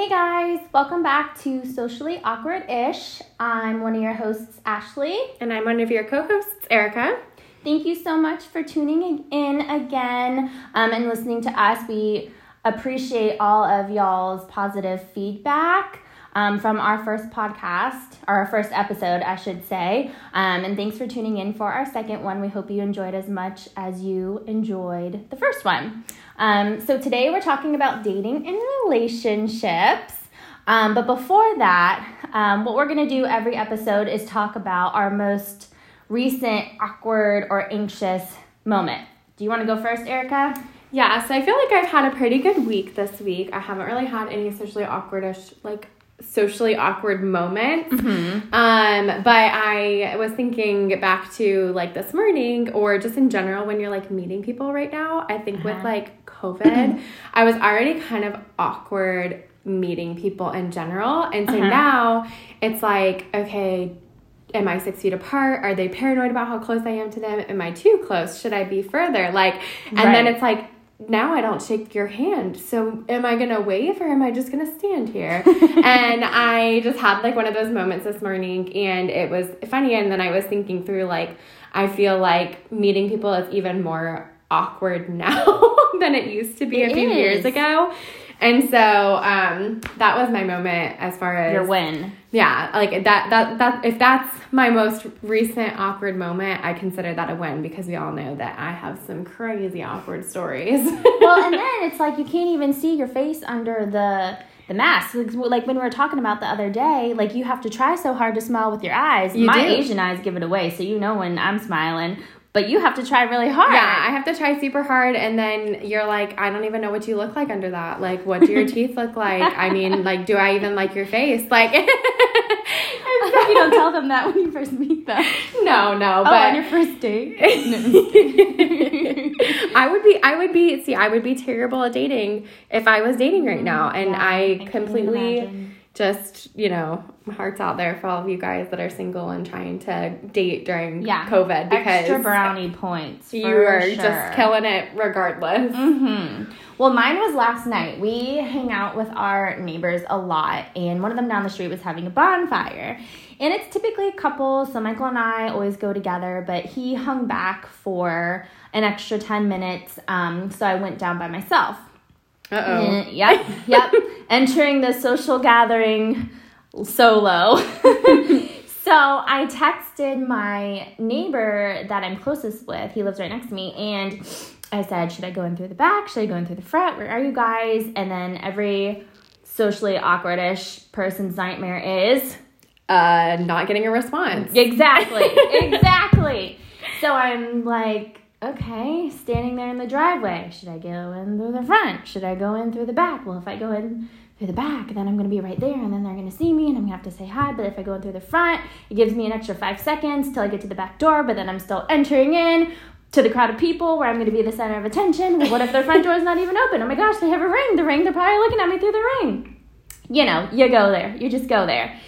Hey guys, welcome back to Socially Awkward Ish. I'm one of your hosts, Ashley. And I'm one of your co hosts, Erica. Thank you so much for tuning in again um, and listening to us. We appreciate all of y'all's positive feedback. Um, from our first podcast, or our first episode, I should say. Um, and thanks for tuning in for our second one. We hope you enjoyed as much as you enjoyed the first one. Um, so today we're talking about dating and relationships. Um, but before that, um, what we're going to do every episode is talk about our most recent awkward or anxious moment. Do you want to go first, Erica? Yeah, so I feel like I've had a pretty good week this week. I haven't really had any socially awkwardish, like socially awkward moments. Mm-hmm. Um, but I was thinking back to like this morning or just in general when you're like meeting people right now. I think uh-huh. with like COVID, I was already kind of awkward meeting people in general. And so uh-huh. now it's like, okay, am I six feet apart? Are they paranoid about how close I am to them? Am I too close? Should I be further? Like, and right. then it's like, now I don't shake your hand. So am I gonna wave or am I just gonna stand here? and I just had like one of those moments this morning and it was funny. And then I was thinking through like, I feel like meeting people is even more awkward now than it used to be it a few is. years ago. And so um, that was my moment as far as your win. Yeah, like that that that if that's my most recent awkward moment, I consider that a win because we all know that I have some crazy awkward stories. well, and then it's like you can't even see your face under the the mask. Like when we were talking about the other day, like you have to try so hard to smile with your eyes. You My do. Asian eyes give it away, so you know when I'm smiling but you have to try really hard. Yeah, I have to try super hard, and then you're like, I don't even know what you look like under that. Like, what do your teeth look like? I mean, like, do I even like your face? Like, I think you don't tell them that when you first meet them. No, no, oh, but on your first date. I would be, I would be, see, I would be terrible at dating if I was dating right mm, now, and yeah, I, I completely just you know my heart's out there for all of you guys that are single and trying to date during yeah. covid because extra brownie points you are sure. just killing it regardless mm-hmm. well mine was last night we hang out with our neighbors a lot and one of them down the street was having a bonfire and it's typically a couple so michael and i always go together but he hung back for an extra 10 minutes um, so i went down by myself uh-oh. yep, yep. Entering the social gathering solo. so I texted my neighbor that I'm closest with. He lives right next to me. And I said, Should I go in through the back? Should I go in through the front? Where are you guys? And then every socially awkwardish person's nightmare is uh, not getting a response. Exactly. exactly. So I'm like, okay, standing there in the driveway. Should I go in through the front? Should I go in through the back? Well, if I go in through the back, then I'm to be right there and then they're to see me and I'm to have to say hi. But if I go in through the front, it gives me an extra five seconds till I get to the back door, but then I'm still entering in to the crowd of people where I'm to be the center of attention. Well, what if their front door is not even open? Oh my gosh, they have a ring. The ring, they're probably looking at me through the ring. You know, you go there. You just go there.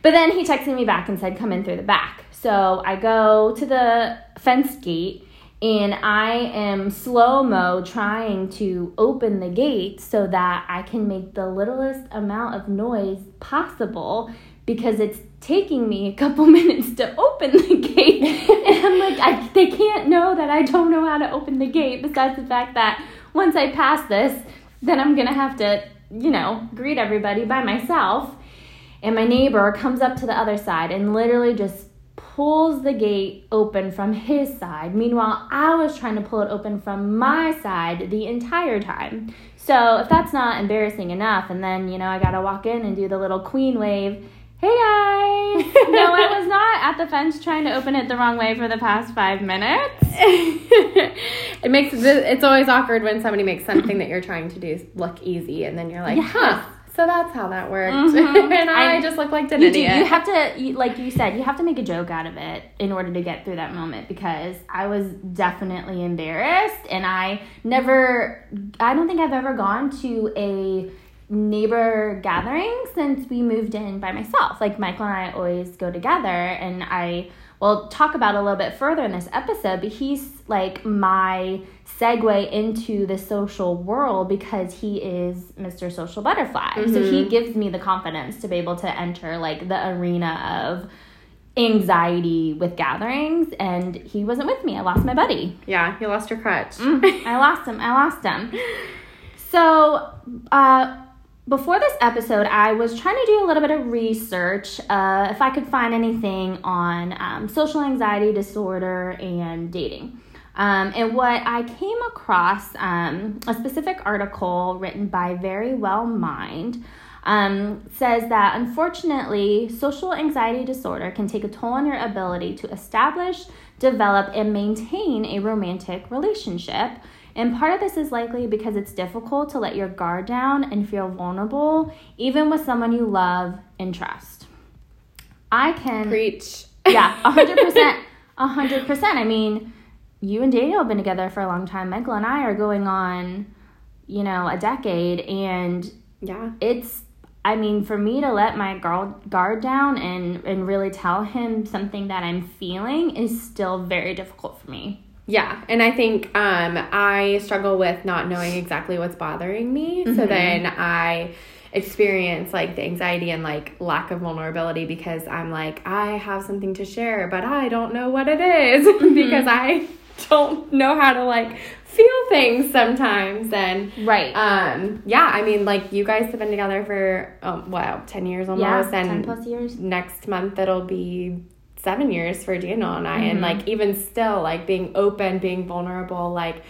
But then he texted me back and said, come in through the back. So I go to the fence gate and I am slow mo trying to open the gate so that I can make the littlest amount of noise possible because it's taking me a couple minutes to open the gate. and I'm like, I, they can't know that I don't know how to open the gate, besides the fact that once I pass this, then I'm gonna have to, you know, greet everybody by myself. And my neighbor comes up to the other side and literally just pulls the gate open from his side. Meanwhile, I was trying to pull it open from my side the entire time. So, if that's not embarrassing enough, and then, you know, I gotta walk in and do the little queen wave. Hey guys! no, I was not at the fence trying to open it the wrong way for the past five minutes. it makes it's always awkward when somebody makes something that you're trying to do look easy, and then you're like, yes. huh so that's how that worked. Mm-hmm. and I, I, just look like an you idiot. Do. You have to, you, like you said, you have to make a joke out of it in order to get through that moment because I was definitely embarrassed and I never, I don't think I've ever gone to a neighbor gathering since we moved in by myself. Like Michael and I always go together and I we'll talk about a little bit further in this episode, but he's like my segue into the social world because he is Mr. Social Butterfly. Mm-hmm. So he gives me the confidence to be able to enter like the arena of anxiety with gatherings and he wasn't with me. I lost my buddy. Yeah, you lost your crutch. Mm, I lost him. I lost him. So, uh, before this episode, I was trying to do a little bit of research uh, if I could find anything on um, social anxiety disorder and dating. Um, and what I came across um, a specific article written by Verywell Mind um, says that unfortunately, social anxiety disorder can take a toll on your ability to establish, develop, and maintain a romantic relationship. And part of this is likely because it's difficult to let your guard down and feel vulnerable, even with someone you love and trust. I can preach. Yeah, 100%. 100%. I mean, you and Daniel have been together for a long time. Michael and I are going on, you know, a decade. And yeah, it's I mean, for me to let my guard down and, and really tell him something that I'm feeling is still very difficult for me. Yeah, and I think um, I struggle with not knowing exactly what's bothering me. Mm-hmm. So then I experience like the anxiety and like lack of vulnerability because I'm like, I have something to share, but I don't know what it is mm-hmm. because I don't know how to like feel things sometimes and right. um yeah i mean like you guys have been together for um, wow 10 years almost yeah, and 10 plus years. next month it'll be seven years for daniel and i mm-hmm. and like even still like being open being vulnerable like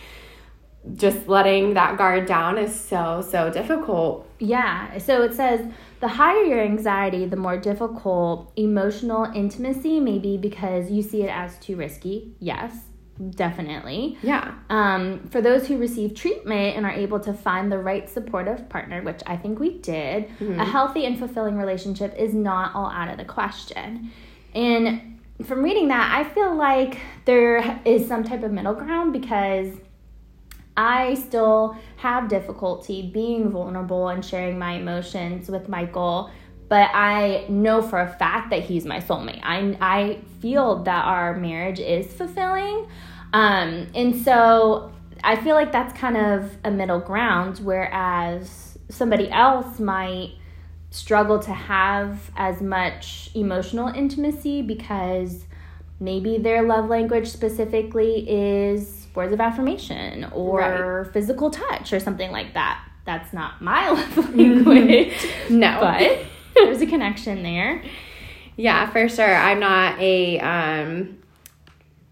just letting that guard down is so so difficult. Yeah so it says the higher your anxiety the more difficult emotional intimacy may be because you see it as too risky. Yes definitely. Yeah. Um, for those who receive treatment and are able to find the right supportive partner, which I think we did, mm-hmm. a healthy and fulfilling relationship is not all out of the question. And from reading that, I feel like there is some type of middle ground because I still have difficulty being vulnerable and sharing my emotions with Michael but I know for a fact that he's my soulmate. I, I feel that our marriage is fulfilling. Um, and so I feel like that's kind of a middle ground, whereas somebody else might struggle to have as much emotional intimacy because maybe their love language specifically is words of affirmation or right. physical touch or something like that. That's not my love language. no. But there's a connection there. Yeah, for sure. I'm not a um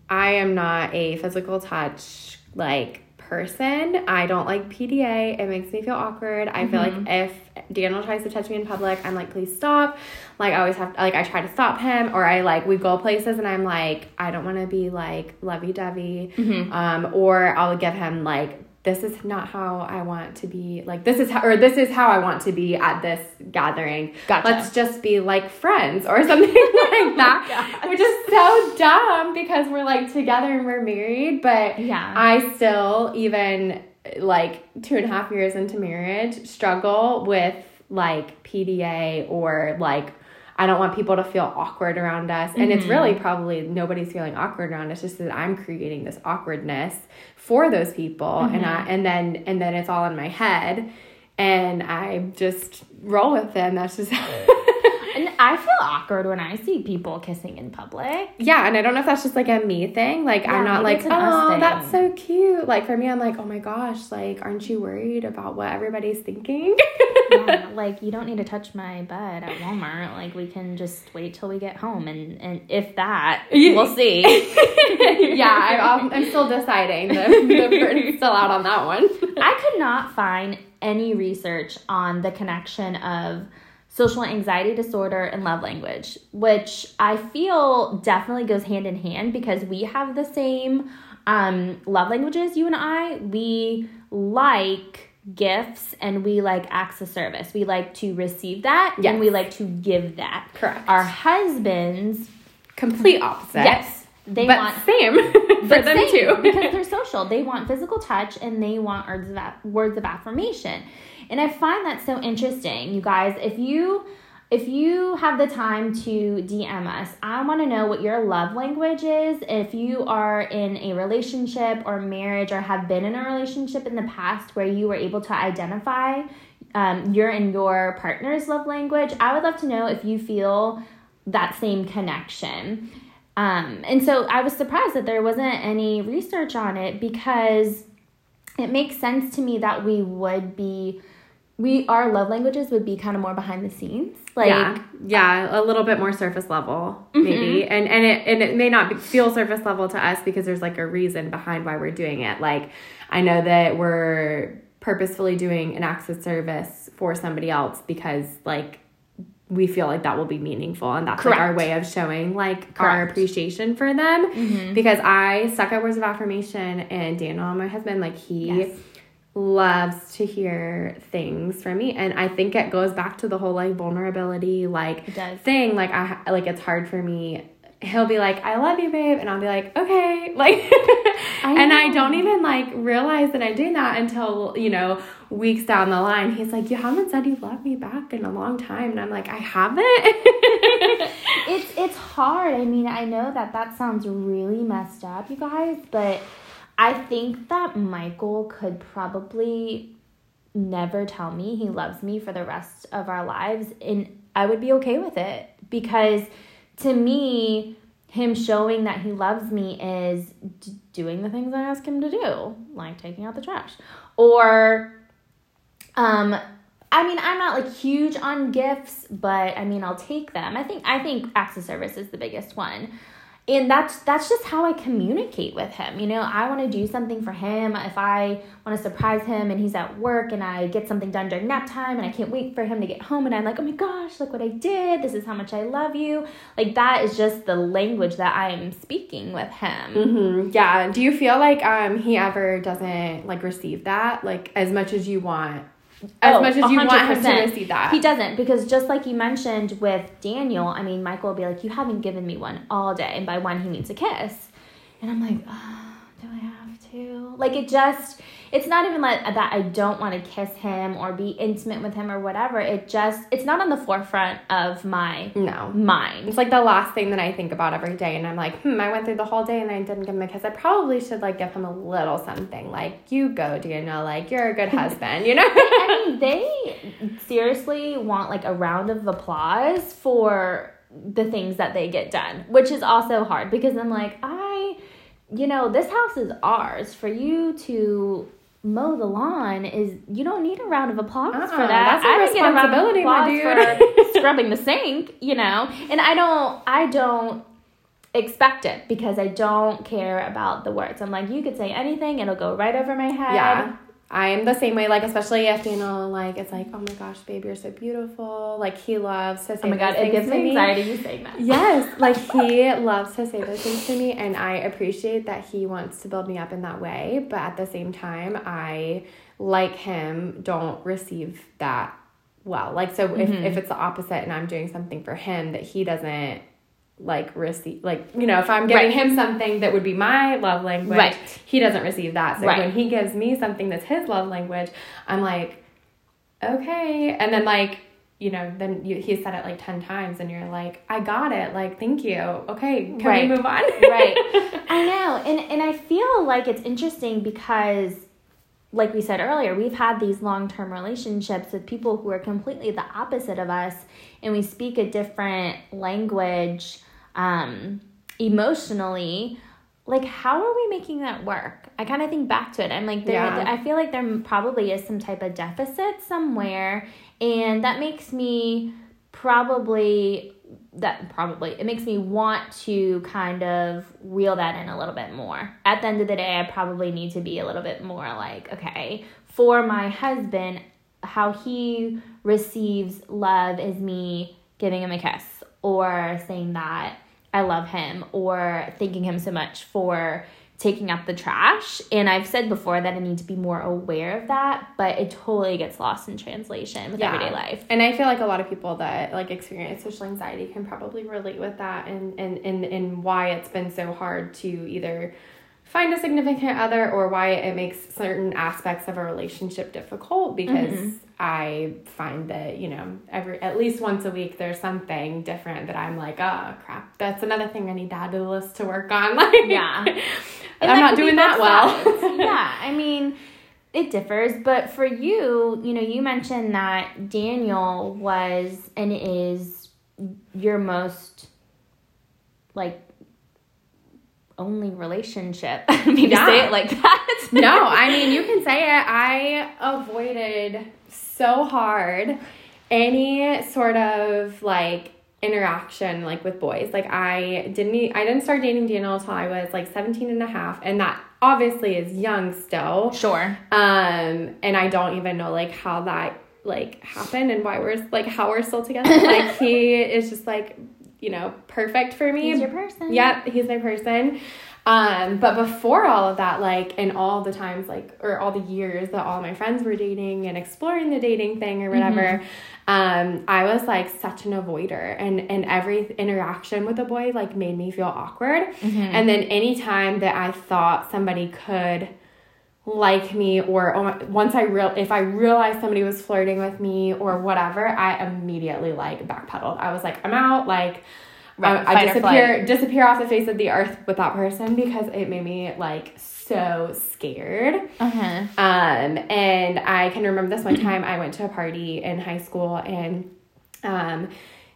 I am not a physical touch like person. I don't like PDA. It makes me feel awkward. I mm-hmm. feel like mm-hmm. if Daniel tries to touch me in public, I'm like, please stop. Like I always have like I try to stop him or I like we go places and I'm like, I don't want to be like lovey dovey. Mm-hmm. Um, or I'll give him like this is not how I want to be like this is how or this is how I want to be at this gathering. Gotcha. Let's just be like friends or something like that. Which is so dumb because we're like together and we're married, but yeah. I still even like two and a half years into marriage struggle with like PDA or like I don't want people to feel awkward around us. And mm-hmm. it's really probably nobody's feeling awkward around us, just that I'm creating this awkwardness for those people mm-hmm. and I and then and then it's all in my head and I just roll with them. That's just And I feel awkward when I see people kissing in public. Yeah, and I don't know if that's just like a me thing. Like yeah, I'm not like, oh, that's so cute. Like for me, I'm like, oh my gosh, like aren't you worried about what everybody's thinking? yeah, like you don't need to touch my butt at Walmart. Like we can just wait till we get home, and and if that, we'll see. yeah, I'm, um, I'm still deciding. The, the still out on that one. I could not find any research on the connection of social anxiety disorder and love language, which I feel definitely goes hand in hand because we have the same um, love languages, you and I. We like gifts and we like acts of service. We like to receive that yes. and we like to give that. Correct. Our husbands, complete opposite. Yes. They but want same for them same, too because they're social. They want physical touch and they want words of words of affirmation. And I find that so interesting, you guys. If you if you have the time to DM us, I want to know what your love language is. If you are in a relationship or marriage or have been in a relationship in the past where you were able to identify um, your and your partner's love language, I would love to know if you feel that same connection. Um, and so I was surprised that there wasn't any research on it because it makes sense to me that we would be we our love languages would be kind of more behind the scenes like yeah, yeah, a little bit more surface level, mm-hmm. maybe, and and it and it may not be, feel surface level to us because there's like a reason behind why we're doing it. Like, I know that we're purposefully doing an acts of service for somebody else because like we feel like that will be meaningful and that's like our way of showing like our appreciation for them. Mm-hmm. Because I suck at words of affirmation and Daniel my husband. Like he Yes. Loves to hear things from me. And I think it goes back to the whole like vulnerability like thing. Like I like it's hard for me. He'll be like I love you babe and I'll be like okay. Like and I don't even like realize that I'm doing that until you know weeks down the line. He's like you haven't said you love me back in a long time. And I'm like I haven't. It's it's hard. I mean, I know that that sounds really messed up, you guys, but I think that Michael could probably never tell me he loves me for the rest of our lives and I would be okay with it because to me him showing that he loves me is d- doing the things I ask him to do, like taking out the trash or um I mean, I'm not like huge on gifts, but I mean, I'll take them. I think I think acts of service is the biggest one. And that's that's just how I communicate with him. You know, I want to do something for him. If I want to surprise him and he's at work and I get something done during nap time and I can't wait for him to get home and I'm like, "Oh my gosh, look what I did. This is how much I love you." Like that is just the language that I am speaking with him. hmm yeah do you feel like um he ever doesn't like receive that like as much as you want as Oh, much as you want him to 100%. receive that He doesn't because just like you mentioned with Daniel, I mean, Michael will be like, "You haven't given me one all day," and by one he means a kiss, and I'm like, oh, "Do I have to?" Like it just, it's not even like that. I don't want to kiss him or be intimate with him or whatever. It just, it's not on the forefront of my no mind. It's like the last thing that I think about every day, and I'm like, hmm, I went through the whole day and I didn't give him a kiss. I probably should like give him a little something, like you go, Daniel, like you're a good husband, you know? I mean, they seriously want like a round of applause for the things that they get done, which is also hard because I'm like, I, you know, this house is ours. For you to mow the lawn is you don't need a round of applause Uh-uh, for that. that's a I don't get a round of responsibility, my dude. for scrubbing the sink, you know, and I don't, I don't expect it because I don't care about the words. I'm like, you could say anything, it'll go right over my head. yeah. I'm the same way, like especially if Daniel like it's like, oh my gosh, babe, you're so beautiful. Like he loves to say Oh my god, it gives me anxiety you saying that. Yes, like he loves to say those things to me, and I appreciate that he wants to build me up in that way. But at the same time, I, like him, don't receive that well. Like, so if, Mm-hmm. if it's the opposite and I'm doing something for him that he doesn't like receive like you know if i'm giving Right. him something that would be my love language Right. he doesn't receive that so Right. when he gives me something that's his love language i'm like okay and then like you know then you, he said it like 10 times and you're like i got it like thank you okay can Right. we move on right. I know. And and I feel like it's interesting because like we said earlier, we've had these long-term relationships with people who are completely the opposite of us and we speak a different language um emotionally. Like how are we making that work? I kind of think back to it. I'm like there Yeah. I feel like there probably is some type of deficit somewhere and that makes me probably that probably it makes me want to kind of reel that in a little bit more. At the end of the day, I probably need to be a little bit more like, okay, for my husband, how he receives love is me giving him a kiss or saying that I love him or thanking him so much for taking out the trash. And I've said before that I need to be more aware of that, but it totally gets lost in translation with Yeah. everyday life. And I feel like a lot of people that like experience social anxiety can probably relate with that and and, and, and why it's been so hard to either find a significant other or why it makes certain aspects of a relationship difficult because mm-hmm. I find that, you know, every at least once a week there's something different that I'm like, oh crap, that's another thing I need to add to the list to work on. Like Yeah. I'm not doing that well. yeah, I mean, it differs, but for you, you know, you mentioned that Daniel was and is your most like only relationship. Maybe Yeah. say it like that. no, I mean you can say it. I avoided so hard any sort of like interaction like with boys. Like I didn't I didn't start dating Daniel until I was like 17 and a half and that obviously is young still. Sure. Um and I don't even know like how that like happened and why we're like how we're still together. like he is just like, you know, perfect for me. He's your person. Yep, he's my person. Um, but before all of that, like, and all the times, like, or all the years that all my friends were dating and exploring the dating thing or whatever, um, I was like such an avoider, and and every interaction with a boy like made me feel awkward. And then anytime that I thought somebody could like me or oh, once I real if I realized somebody was flirting with me or whatever, I immediately like backpedaled. I was like, I'm out. Like, Right, I, I disappear disappear off the face of the earth with that person because it made me like so scared. Uh-huh. Um, and I can remember this one time I went to a party in high school and um,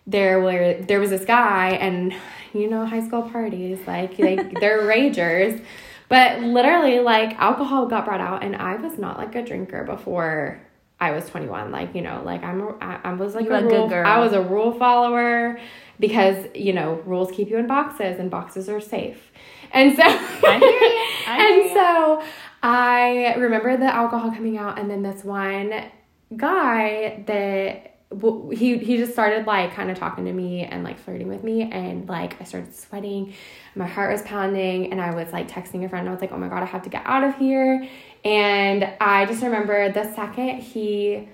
there were there was this guy and you know high school parties like like they're ragers. But literally like alcohol got brought out and I was not like a drinker before I was 21 like you know like I'm a, I, I was like You a a good rule, girl. I was a rule follower because you know rules keep you in boxes and boxes are safe. And so I hear. I and so I remember the alcohol coming out, and then this one guy that he he just started like kind of talking to me and like flirting with me, and like I started sweating, my heart was pounding, and I was like texting a friend. I was like, "Oh my god, I have to get out of here!" And I just remember the second he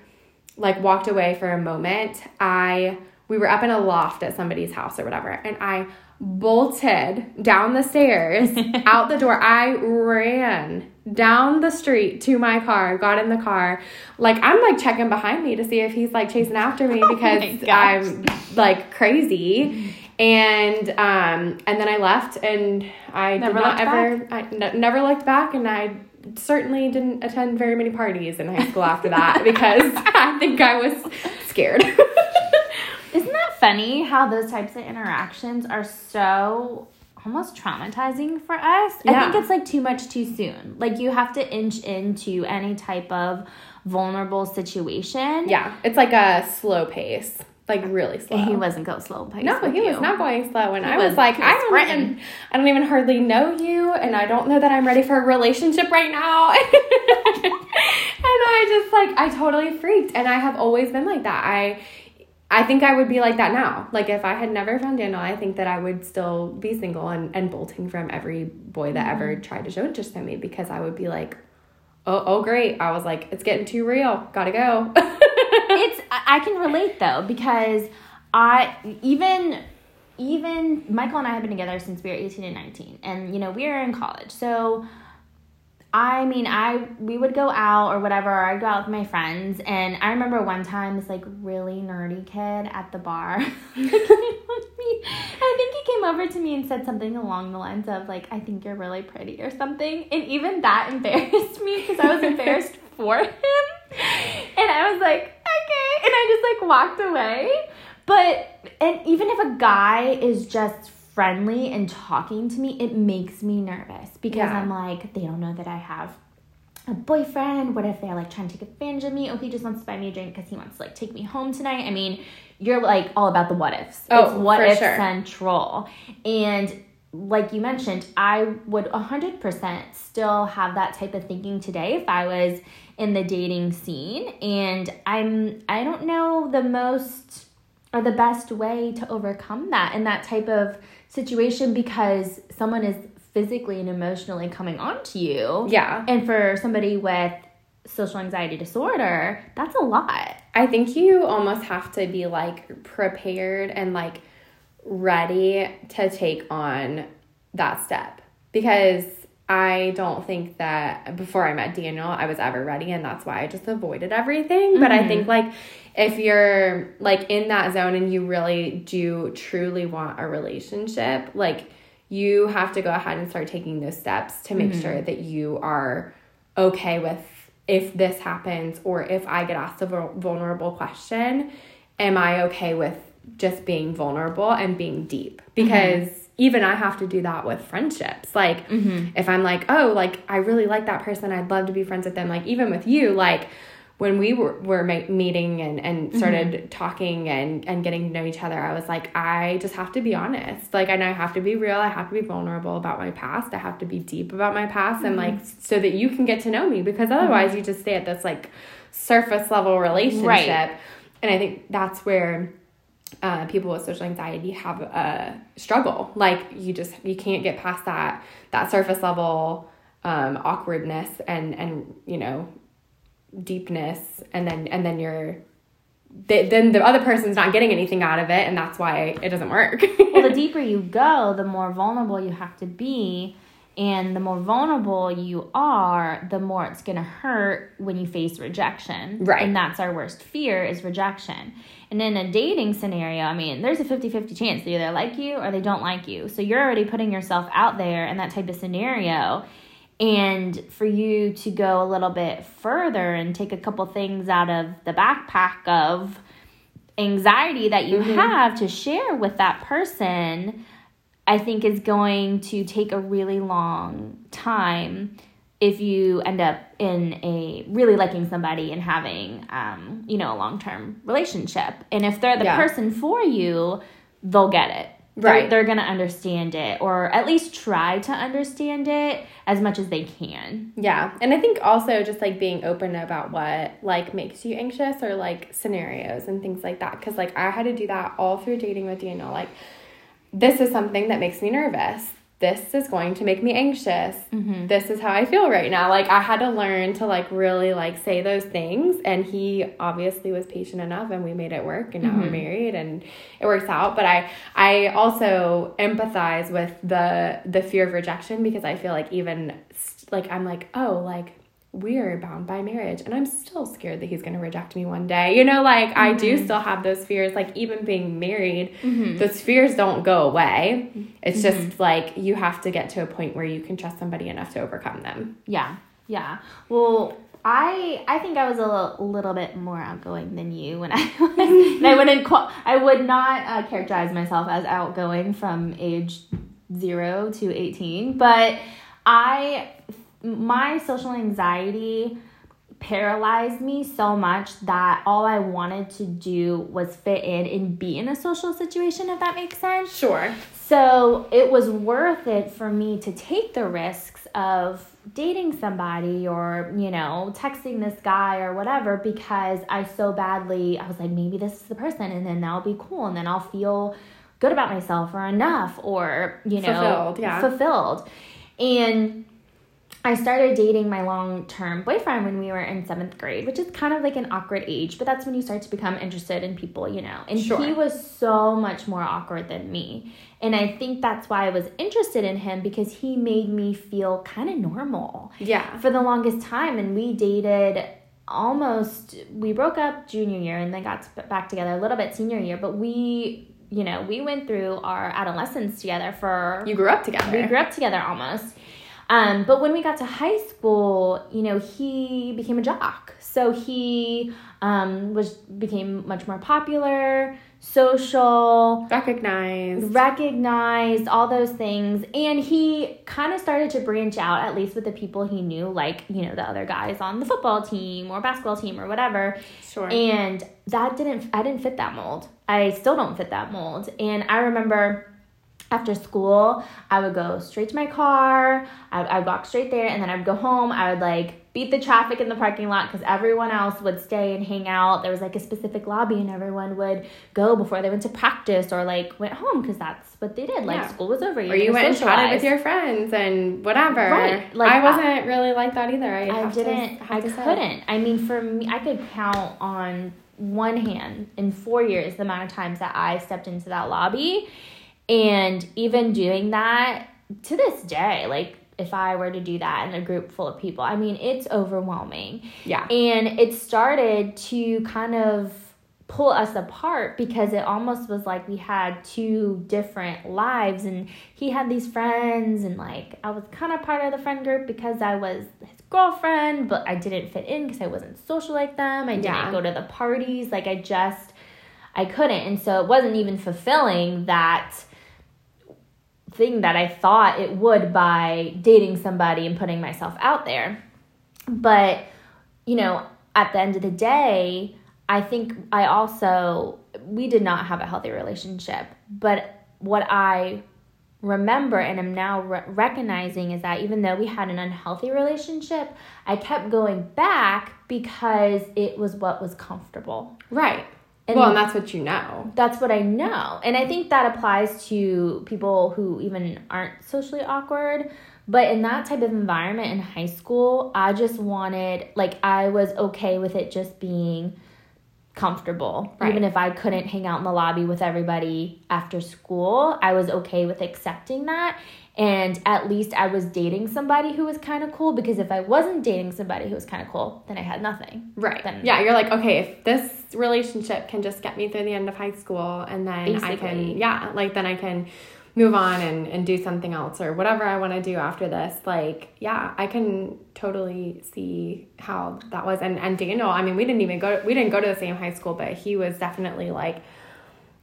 like walked away for a moment, I we were up in a loft at somebody's house or whatever, and I bolted down the stairs out the door. I ran down the street to my car, got in the car. Like I'm like checking behind me to see if he's like chasing after me because my gosh. I'm like crazy. And um and then I left and I Never did not ever I n- never looked back and I certainly didn't attend very many parties in high school after that because I think I was scared. Isn't that funny how those types of interactions are so almost traumatizing for us? Yeah. I think it's like too much too soon. Like you have to inch into any type of vulnerable situation. yeah, it's like a slow pace, like really slow. He wasn't go slow pace. No, he was not going slow, and He I was, was- like, I don't sprinting. even, I don't even hardly know you, and I don't know that I'm ready for a relationship right now. and I just like, I totally freaked, and I have always been like that. I, I think I would be like that now. Like if I had never found Daniel, I think that I would still be single and, and bolting from every boy that ever mm-hmm. tried to show interest in me because I would be like, oh, oh great. I was like, it's getting too real. Gotta go. it's I I can relate though because I even even Michael and I have been together since we were 18 and 19 and you know we were in college so I mean I we would go out or whatever or I'd go out with my friends and I remember one time this like really nerdy kid at the bar came up to me. I think he came over to me and said something along the lines of like I think you're really pretty or something and even that embarrassed me because I was embarrassed for him and I was like okay and I just like walked away but and even if a guy is just friendly and talking to me it makes me nervous because Yeah. I'm like they don't know that I have a boyfriend? What if they're like trying to take advantage of me? Oh, he just wants to buy me a drink because he wants to like take me home tonight. I mean, you're like all about the what ifs. Oh, it's what if sure. central. And like you mentioned, I would 100% still have that type of thinking today if I was in the dating scene. And I'm, I don't know the most or the best way to overcome that and that type of situation because someone is physically and emotionally coming on to you. yeah. And for somebody with social anxiety disorder, that's a lot. I think you almost have to be like prepared and like ready to take on that step because I don't think that before I met Daniel, I was ever ready, and that's why I just avoided everything. But I mm-hmm. think like if you're like in that zone and you really do truly want a relationship, like you have to go ahead and start taking those steps to make sure mm-hmm. that you are okay with if this happens or if I get asked a vulnerable question, am I okay with just being vulnerable and being deep? Mm-hmm. Because even I have to do that with friendships. Like, mm-hmm. if I'm like, oh, like, I really like that person, I'd love to be friends with them. Like, even with you, like, when we were, were meeting and, and started talking and, and getting to know each other, I was like, I just have to be honest. Like, I know I have to be real. I have to be vulnerable about my past. I have to be deep about my past and like, so that you can get to know me because otherwise you just stay at this like surface level relationship. Right. And I think that's where uh, people with social anxiety have a struggle. Like you just you can't get past that that surface level um, awkwardness and and you know deepness, and then and then you're th- then the other person's not getting anything out of it, and that's why it doesn't work. well, the deeper you go, the more vulnerable you have to be. And the more vulnerable you are, the more it's going to hurt when you face rejection. Right. And that's our worst fear is rejection. And in a dating scenario, I mean, there's a 50-50 chance they either like you or they don't like you. So you're already putting yourself out there in that type of scenario. And for you to go a little bit further and take a couple things out of the backpack of anxiety that you have to share with that person, I think is going to take a really long time if you end up in a really liking somebody and having um, you know a long-term relationship. And if they're the Yeah. person for you they'll get it They're- Right. they're, gonna understand it or at least try to understand it as much as they can Yeah. And I think also just like being open about what like makes you anxious or like scenarios and things like that. Cause like I had to do that all through dating with Daniel. Like, this is something that makes me nervous. This is going to make me anxious. Mm-hmm. This is how I feel right now. Like I had to learn to like really like say those things and he obviously was patient enough and we made it work and now we're mm-hmm. married and it works out. But I I also empathize with the the fear of rejection because I feel like even like I'm like, oh, like we are bound by marriage and I'm still scared that he's going to reject me one day. You know, like I do mm-hmm. still have those fears like even being married, mm-hmm. those fears don't go away. It's mm-hmm. just like you have to get to a point where you can trust somebody enough to overcome them. Yeah, yeah. Well, I I think I was a little, little bit more outgoing than you when I was. and I wouldn't qual- I would not uh, characterize myself as outgoing from age zero to eighteen, but I my social anxiety paralyzed me so much that all I wanted to do was fit in and be in a social situation, if that makes sense. Sure. So it was worth it for me to take the risks of dating somebody or, you know, texting this guy or whatever because I so badly, I was like, maybe this is the person and then that'll be cool and then I'll feel good about myself or enough or, you know, Fulfilled, yeah. fulfilled. And I started dating my long term boyfriend when we were in seventh grade, which is kind of like an awkward age, but that's when you start to become interested in people, you know. And Sure. he was so much more awkward than me. And I think that's why I was interested in him because he made me feel kind of normal Yeah. for the longest time. And we dated almost, we broke up junior year and then got back together a little bit senior year, but we, you know, we went through our adolescence together for You grew up together. we grew up together almost. Um, but when we got to high school, you know, he became a jock. So he um, was became much more popular, social, Recognized. recognized, all those things. And he kind of started to branch out, at least with the people he knew, like, you know, the other guys on the football team or basketball team or whatever. Sure. And that didn't, I didn't fit that mold. I still don't fit that mold. And I remember after school, I would go straight to my car. I, I'd walk straight there, and then I'd go home. I would like beat the traffic in the parking lot because everyone else would stay and hang out. There was like a specific lobby, and everyone would go before they went to practice or like went home because that's what they did. Like Yeah. school was over. or you went and chatted with your friends and whatever. Right, like, I wasn't really like that either. I, I didn't. have I to couldn't. I mean, for me, I could count on one hand in four years the amount of times that I stepped into that lobby, and even doing that to this day, like if I were to do that in a group full of people. I mean, it's overwhelming. Yeah. And it started to kind of pull us apart because it almost was like we had two different lives and he had these friends and like I was kind of part of the friend group because I was his girlfriend but I didn't fit in because I wasn't social like them I didn't Yeah. go to the parties like I just I couldn't and so it wasn't even fulfilling that thing that I thought it would by dating somebody and putting myself out there but you know at the end of the day I think I also, we did not have a healthy relationship. But what I remember and am now re- recognizing is that even though we had an unhealthy relationship, I kept going back because it was what was comfortable. Right. And- well, and that's what you know. That's what I know. And I think that applies to people who even aren't socially awkward. But in that type of environment in high school, I just wanted, like, I was okay with it just being comfortable. Right. Even if I couldn't hang out in the lobby with everybody after school, I was okay with accepting that. And at least I was dating somebody who was kind of cool because if I wasn't dating somebody who was kind of cool, then I had nothing. Right. Then- yeah, you're like, okay, if this relationship can just get me through the end of high school and then I can, yeah, like then I can move on and, and do something else or whatever I want to do after this. Like, yeah, I can totally see how that was. And, and Daniel, I mean, we didn't even go, we didn't go to the same high school, but he was definitely like,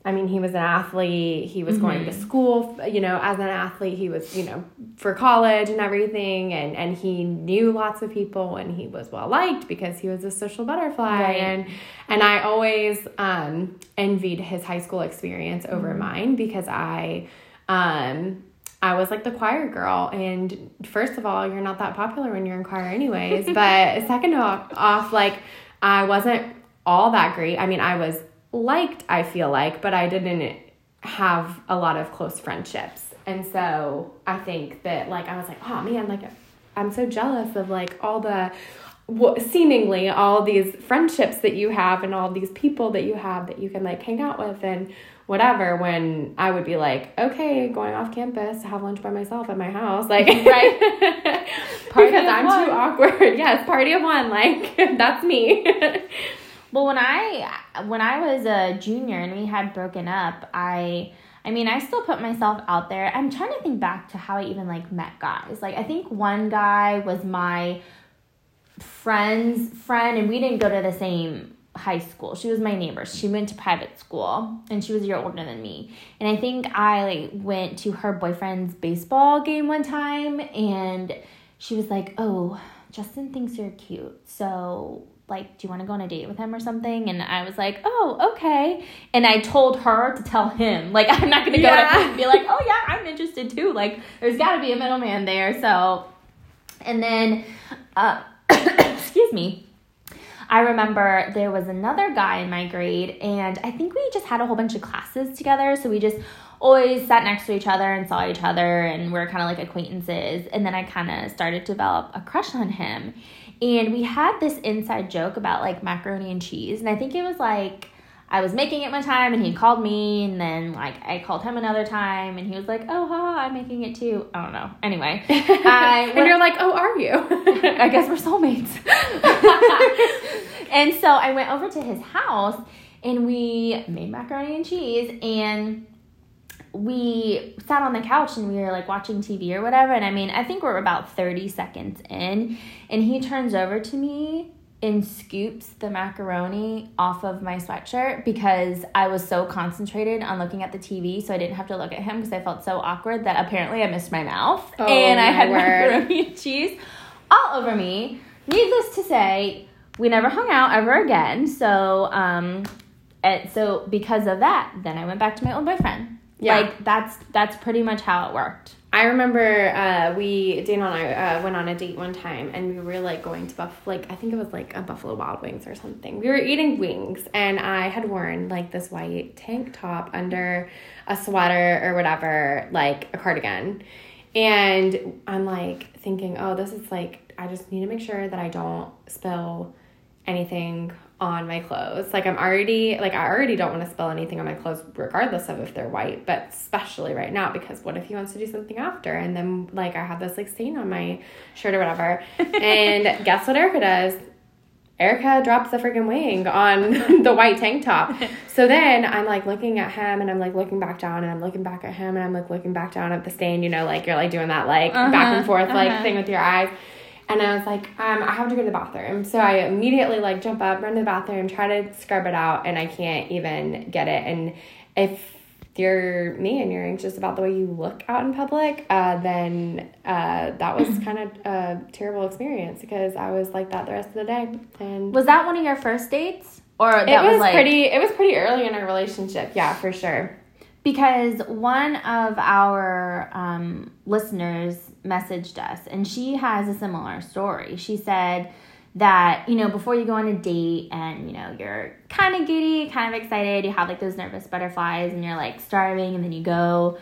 I mean, he was an athlete. He was going to school, you know, as an athlete. He was, you know, for college and everything. And, and he knew lots of people and he was well liked because he was a social butterfly. Right. And, and I always um, envied his high school experience over mine because I, um, I was like the choir girl. And first of all, you're not that popular when you're in choir, anyways. but second off, off, like, I wasn't all that great. I mean, I was liked, I feel like, but I didn't have a lot of close friendships. And so I think that, like, I was like, oh man, like, I'm so jealous of like all the seemingly all these friendships that you have and all these people that you have that you can like hang out with and whatever when I would be like, okay, going off campus to have lunch by myself at my house. Like Right. Party because of I'm one. too awkward. Yes, party of one. Like that's me. Well, when I when I was a junior and we had broken up, I I mean, I still put myself out there. I'm trying to think back to how I even like met guys. Like I think one guy was my friend's friend and we didn't go to the same high school. She was my neighbor. She went to private school and she was a year older than me. And I think I like went to her boyfriend's baseball game one time and she was like, "Oh, Justin thinks you're cute. So, like, do you want to go on a date with him or something?" And I was like, "Oh, okay." And I told her to tell him. Like, I'm not going to go Yeah. to him and be like, "Oh, yeah, I'm interested too." Like, there's got to be a middleman there. So, and then uh excuse me. I remember there was another guy in my grade, and I think we just had a whole bunch of classes together. So we just always sat next to each other and saw each other, and we are kind of like acquaintances. And then I kind of started to develop a crush on him. And we had this inside joke about like macaroni and cheese. And I think it was like I was making it one time, and he called me, and then like I called him another time, and he was like, "Oh, haha, I'm making it too." I don't know. Anyway, I and you're like, oh, are you? I guess we're soulmates. and so I went over to his house and we made macaroni and cheese and we sat on the couch and we were like watching TV or whatever. And I mean, I think we're about 30 seconds in and he turns over to me and scoops the macaroni off of my sweatshirt because I was so concentrated on looking at the TV, so I didn't have to look at him because I felt so awkward that apparently I missed my mouth Oh, and I had word. macaroni and cheese all over me. Needless to say, we never hung out ever again. So, um, and so because of that, then I went back to my old boyfriend. Yeah. Like that's that's pretty much how it worked. I remember uh, we Dana and I uh, went on a date one time, and we were like going to Buff like I think it was like a Buffalo Wild Wings or something. We were eating wings, and I had worn like this white tank top under a sweater or whatever, like a cardigan, and I'm like thinking, oh, this is like I just need to make sure that I don't spill anything on my clothes. Like I'm already like I already don't want to spill anything on my clothes regardless of if they're white, but especially right now because what if he wants to do something after and then like I have this like stain on my shirt or whatever. and guess what Erica does? Erica drops the freaking wing on the white tank top. So then I'm like looking at him and I'm like looking back down and I'm looking back at him and I'm like looking back down at the stain, you know, like you're like doing that like uh-huh, back and forth uh-huh. like thing with your eyes. And I was like, um, I have to go to the bathroom. So I immediately like jump up, run to the bathroom, try to scrub it out, and I can't even get it. And if you're me and you're anxious about the way you look out in public, uh, then uh, that was kind of a terrible experience because I was like that the rest of the day. And was that one of your first dates, or that it was, was like... pretty? It was pretty early in our relationship. Yeah, for sure. Because one of our um, listeners messaged us and she has a similar story. She said that, you know, before you go on a date and, you know, you're kind of giddy, kind of excited, you have like those nervous butterflies and you're like starving and then you go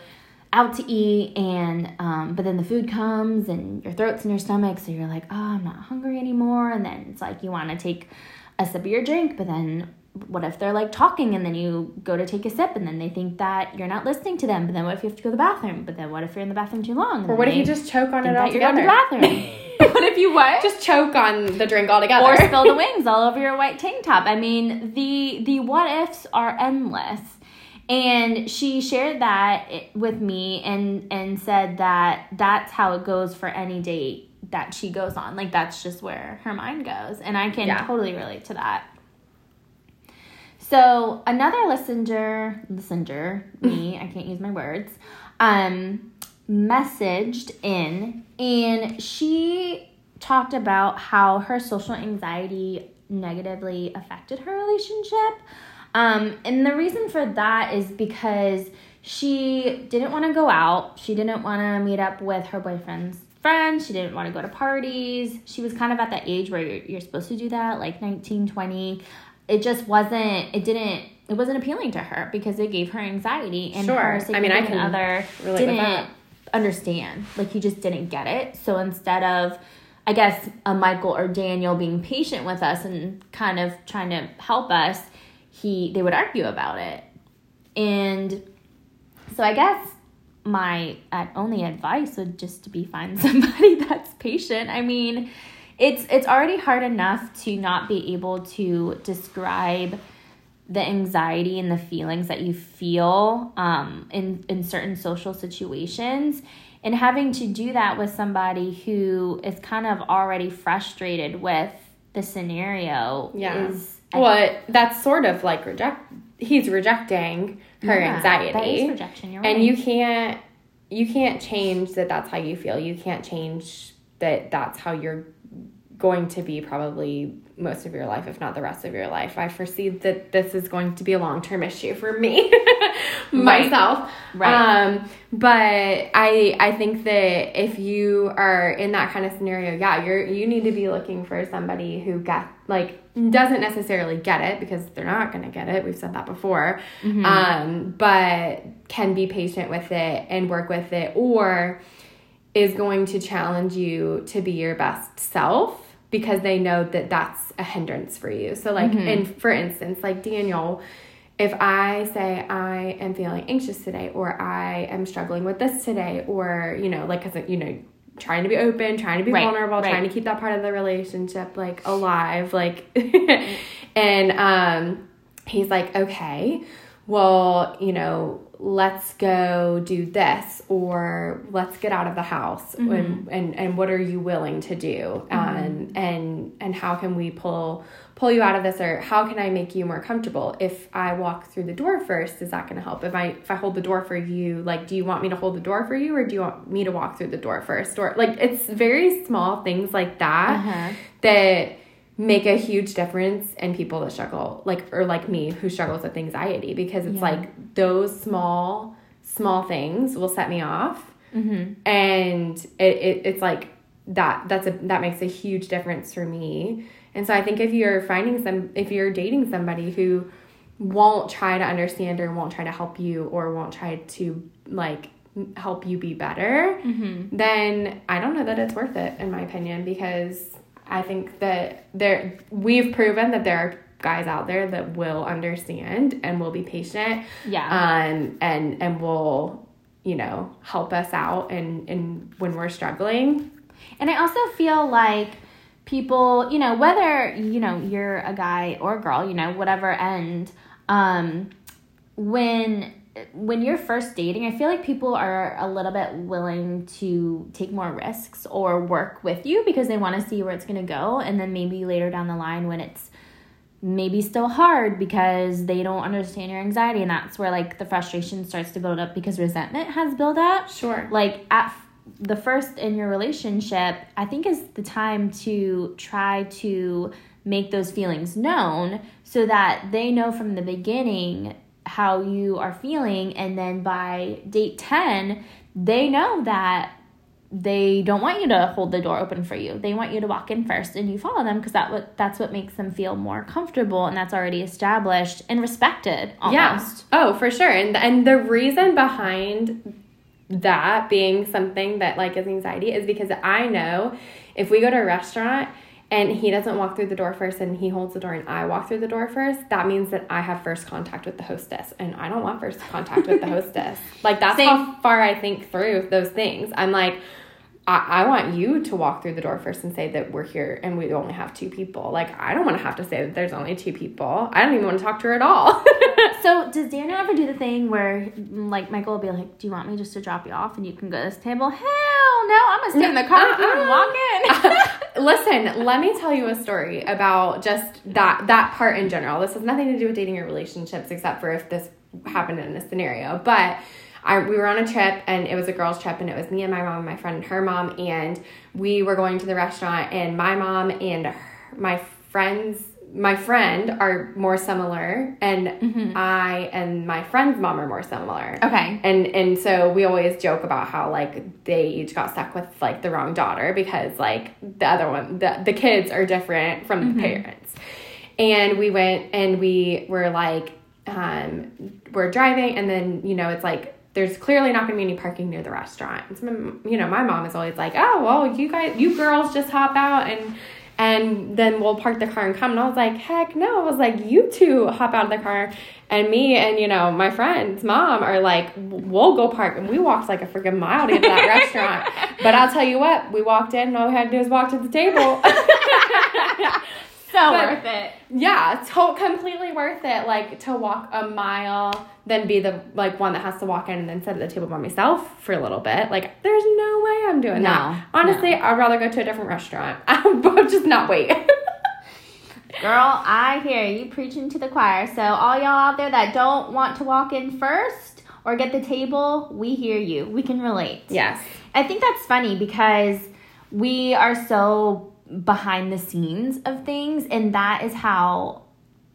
out to eat and um, but then the food comes and your throat's in your stomach so you're like oh i'm not hungry anymore and then it's like you want to take a sip of your drink but then what if they're like talking and then you go to take a sip and then they think that you're not listening to them? But then what if you have to go to the bathroom? But then what if you're in the bathroom too long? Or what if you just choke on it all together? You're the bathroom. what if you what? Just choke on the drink altogether. Or spill the wings all over your white tank top. I mean, the the what ifs are endless. And she shared that with me and and said that that's how it goes for any date that she goes on. Like that's just where her mind goes. And I can yeah. totally relate to that. So another listener, listener, me, I can't use my words, um, messaged in and she talked about how her social anxiety negatively affected her relationship. Um, and the reason for that is because she didn't want to go out. She didn't want to meet up with her boyfriend's friends. She didn't want to go to parties. She was kind of at that age where you're, you're supposed to do that, like 19, 20 it just wasn't it didn't it wasn't appealing to her because it gave her anxiety and sure. her I mean, I can other didn't understand. Like he just didn't get it. So instead of I guess a Michael or Daniel being patient with us and kind of trying to help us, he they would argue about it. And so I guess my uh, only advice would just to be find somebody that's patient. I mean, it's it's already hard enough to not be able to describe the anxiety and the feelings that you feel um, in in certain social situations and having to do that with somebody who is kind of already frustrated with the scenario yeah. is well that's sort of like reject he's rejecting her yeah, anxiety that is rejection you're and right. you can't you can't change that that's how you feel you can't change that that's how you're going to be probably most of your life, if not the rest of your life. I foresee that this is going to be a long term issue for me myself. Right. Um, but I I think that if you are in that kind of scenario, yeah, you're you need to be looking for somebody who get like doesn't necessarily get it because they're not going to get it. We've said that before. Mm-hmm. Um, but can be patient with it and work with it or is going to challenge you to be your best self because they know that that's a hindrance for you. So like mm-hmm. and for instance, like Daniel, if I say I am feeling anxious today or I am struggling with this today or you know like cuz you know trying to be open, trying to be right, vulnerable, right. trying to keep that part of the relationship like alive like and um he's like okay, well, you know, let's go do this or let's get out of the house mm-hmm. and, and and what are you willing to do mm-hmm. and and and how can we pull pull you out of this or how can i make you more comfortable if i walk through the door first is that going to help if i if i hold the door for you like do you want me to hold the door for you or do you want me to walk through the door first or like it's very small things like that uh-huh. that make a huge difference in people that struggle like or like me who struggles with anxiety because it's yeah. like those small small things will set me off mm-hmm. and it, it it's like that that's a that makes a huge difference for me and so i think if you're finding some if you're dating somebody who won't try to understand or won't try to help you or won't try to like help you be better mm-hmm. then i don't know that it's worth it in my opinion because I think that there we've proven that there are guys out there that will understand and will be patient. Yeah. Um, and and will you know help us out and and when we're struggling. And I also feel like people, you know, whether, you know, you're a guy or a girl, you know, whatever end, um, when when you're first dating, I feel like people are a little bit willing to take more risks or work with you because they want to see where it's going to go. And then maybe later down the line, when it's maybe still hard because they don't understand your anxiety, and that's where like the frustration starts to build up because resentment has built up. Sure. Like at the first in your relationship, I think is the time to try to make those feelings known so that they know from the beginning how you are feeling and then by date 10 they know that they don't want you to hold the door open for you. They want you to walk in first and you follow them because that what that's what makes them feel more comfortable and that's already established and respected almost. Yeah. Oh, for sure. And and the reason behind that being something that like is anxiety is because I know if we go to a restaurant and he doesn't walk through the door first and he holds the door and I walk through the door first, that means that I have first contact with the hostess and I don't want first contact with the hostess. Like that's Same. how far I think through those things. I'm like I, I want you to walk through the door first and say that we're here and we only have two people. Like, I don't want to have to say that there's only two people. I don't even want to talk to her at all. So does Daniel ever do the thing where like Michael will be like, Do you want me just to drop you off and you can go to this table? Hell no, I'm gonna stay in the car with you and walk uh-uh. in. Listen, let me tell you a story about just that that part in general. This has nothing to do with dating or relationships, except for if this happened in a scenario. But I, we were on a trip and it was a girls' trip and it was me and my mom and my friend and her mom and we were going to the restaurant and my mom and her, my friends my friend are more similar and I and my friend's mom are more similar. Okay. And and so we always joke about how like they each got stuck with like the wrong daughter because like the other one the, the kids are different from the parents. And we went and we were like um we're driving and then you know it's like there's clearly not going to be any parking near the restaurant. You know, my mom is always like, "Oh, well, you guys you girls just hop out and and then we'll park the car and come. And I was like, heck no. I was like, you two hop out of the car. And me and, you know, my friend's mom are like, we'll go park. And we walked like a freaking mile to get to that restaurant. But I'll tell you what, we walked in and all we had to do was walk to the table. So But- worth it. yeah, to- completely worth it. Like to walk a mile, then be the like one that has to walk in and then sit at the table by myself for a little bit. Like, there's no way I'm doing No, that. Honestly, I'd rather go to a different restaurant. but just not wait. Girl, I hear you preaching to the choir. So all y'all out there that don't want to walk in first or get the table, we hear you. We can relate. yes. I think that's funny because we are so behind the scenes of things, and that is how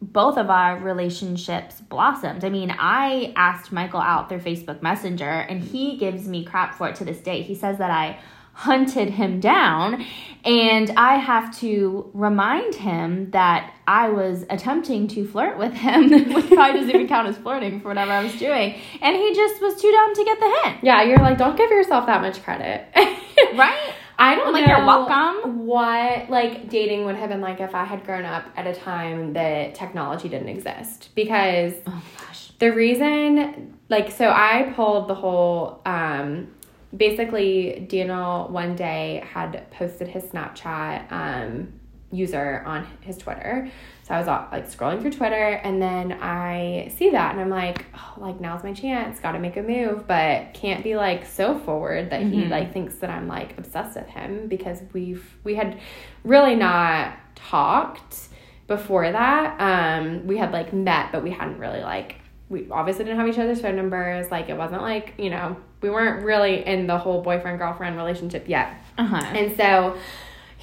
both of our relationships blossomed. I mean, I asked Michael out through Facebook Messenger, and he gives me crap for it to this day. He says that I hunted him down, and I have to remind him that I was attempting to flirt with him, which probably doesn't even count as flirting for whatever I was doing. And he just was too dumb to get the hint. Yeah, you're like, don't give yourself that much credit. Right? I don't Like, know you're welcome. what like dating would have been like if I had grown up at a time that technology didn't exist. Because Oh gosh. the reason like so I pulled the whole um basically Daniel one day had posted his Snapchat um user on his Twitter. So I was uh, like scrolling through Twitter and then I see that and I'm like, oh, like now's my chance, got to make a move, but can't be like so forward that he Mhm. like thinks that I'm like obsessed with him because we've we had really not talked before that. Um we had like met but we hadn't really like we obviously didn't have each other's phone numbers. Like it wasn't like, you know, we weren't really in the whole boyfriend girlfriend relationship yet. Uh-huh. And so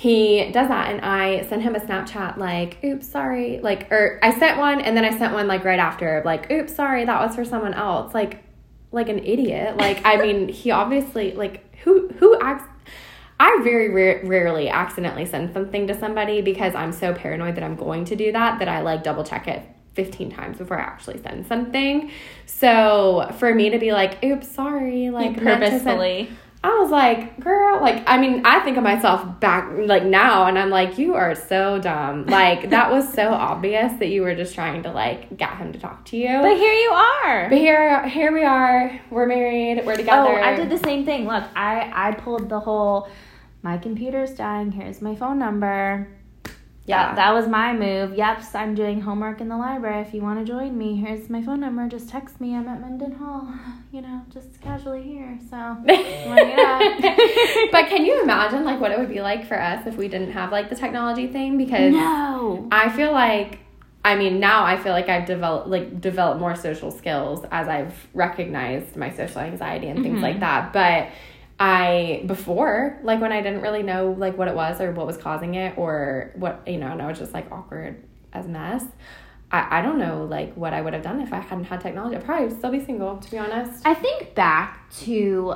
he does that and I sent him a Snapchat like, oops, sorry. Like or I sent one and then I sent one like right after, like, oops, sorry, that was for someone else. Like like an idiot. Like I mean, he obviously like who who acts I very ra- rarely accidentally send something to somebody because I'm so paranoid that I'm going to do that that I like double check it 15 times before I actually send something. So for me to be like, oops, sorry, like send- purposefully. I was like, girl, like, I mean, I think of myself back, like, now, and I'm like, you are so dumb. Like, that was so obvious that you were just trying to, like, get him to talk to you. But here you are. But here, here we are. We're married. We're together. Oh, I did the same thing. Look, I I pulled the whole. My computer's dying. Here's my phone number. Yeah, that, that was my move. Yep, I'm doing homework in the library. If you want to join me, here's my phone number. Just text me. I'm at Menden Hall. You know, just casually here. So, but can you imagine like what it would be like for us if we didn't have like the technology thing? Because no, I feel like I mean, now I feel like I've developed like developed more social skills as I've recognized my social anxiety and things mm-hmm. like that. But I before, like when I didn't really know like what it was or what was causing it or what you know, and I was just like awkward as mess. I, I don't know like what I would have done if I hadn't had technology. I'd probably still be single, to be honest. I think back to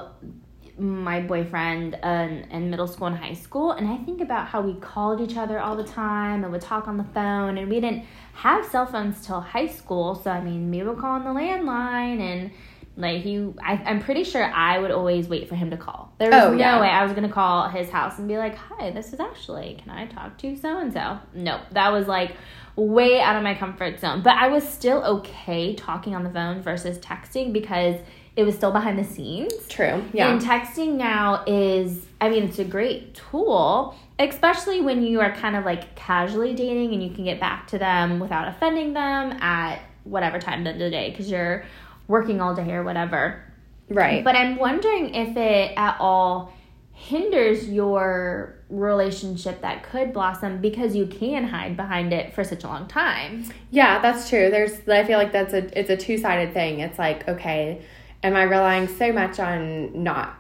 my boyfriend in, in middle school and high school, and I think about how we called each other all the time and would talk on the phone, and we didn't have cell phones till high school. So I mean, we would call on the landline and like he, I, am pretty sure I would always wait for him to call. There was oh, no yeah. way I was gonna call his house and be like, "Hi, this is Ashley. Can I talk to so and so?" No, that was like way out of my comfort zone. But I was still okay talking on the phone versus texting because it was still behind the scenes. True. Yeah. And texting now is, I mean, it's a great tool, especially when you are kind of like casually dating and you can get back to them without offending them at whatever time of the day because you're working all day or whatever. Right. But I'm wondering if it at all hinders your relationship that could blossom because you can hide behind it for such a long time. Yeah, that's true. There's I feel like that's a it's a two-sided thing. It's like, okay, am I relying so much on not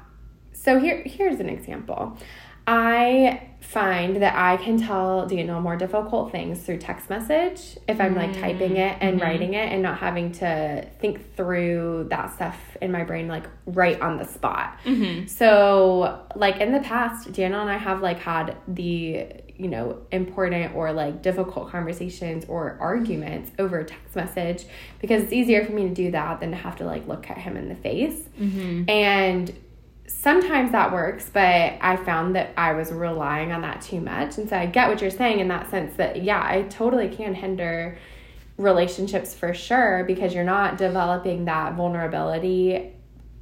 So here here's an example. I find that I can tell Daniel more difficult things through text message if I'm like typing it and mm-hmm. writing it and not having to think through that stuff in my brain like right on the spot. Mm-hmm. So, like in the past, Daniel and I have like had the you know important or like difficult conversations or arguments over text message because it's easier for me to do that than to have to like look at him in the face. Mm-hmm. And sometimes that works, but I found that I was relying on that too much. And so I get what you're saying in that sense that, yeah, I totally can hinder relationships for sure because you're not developing that vulnerability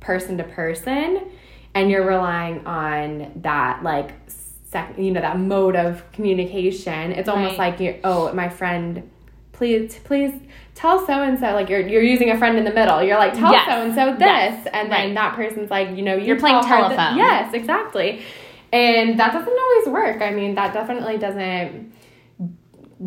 person to person and you're relying on that like sec- you know that mode of communication it's almost right. like you oh my friend please please tell so and so like you're you're using a friend in the middle. You're like tell so and so this, yes. and then right. that person's like you know you you're playing telephone. yes, exactly, and that doesn't always work. I mean that definitely doesn't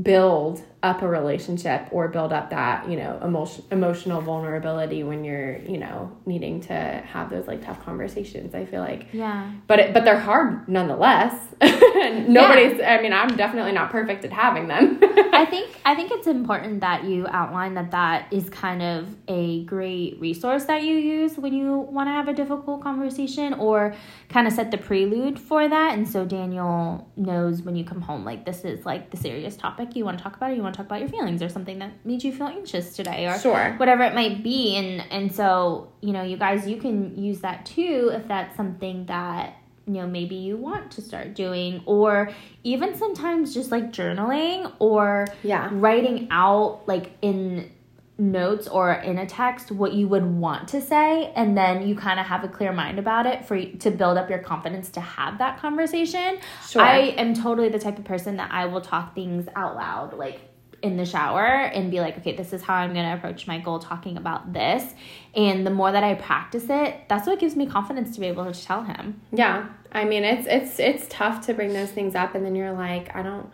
build up a relationship or build up that you know emotion emotional vulnerability when you're you know needing to have those like tough conversations i feel like. Yeah. But it, but they're hard nonetheless. Nobody's yeah. i mean i'm definitely not perfect at having them. I think i think it's important that you outline that that is kind of a great resource that you use when you want to have a difficult conversation or kind of set the prelude for that. And so daniel knows when you come home like this is like the serious topic you want to talk about or you want to talk about your feelings or something that made you feel anxious today or sure. whatever it might be and and so you know you guys you can use that too if that's something that you know maybe you want to start doing or even sometimes just like journaling or yeah writing out like in notes or in a text what you would want to say and then you kind of have a clear mind about it for to build up your confidence to have that conversation. Sure. I am totally the type of person that I will talk things out loud like in the shower and be like, okay, this is how I'm going to approach my goal talking about this. And the more that I practice it, that's what gives me confidence to be able to tell him. Yeah. I mean, it's it's it's tough to bring those things up and then you're like, I don't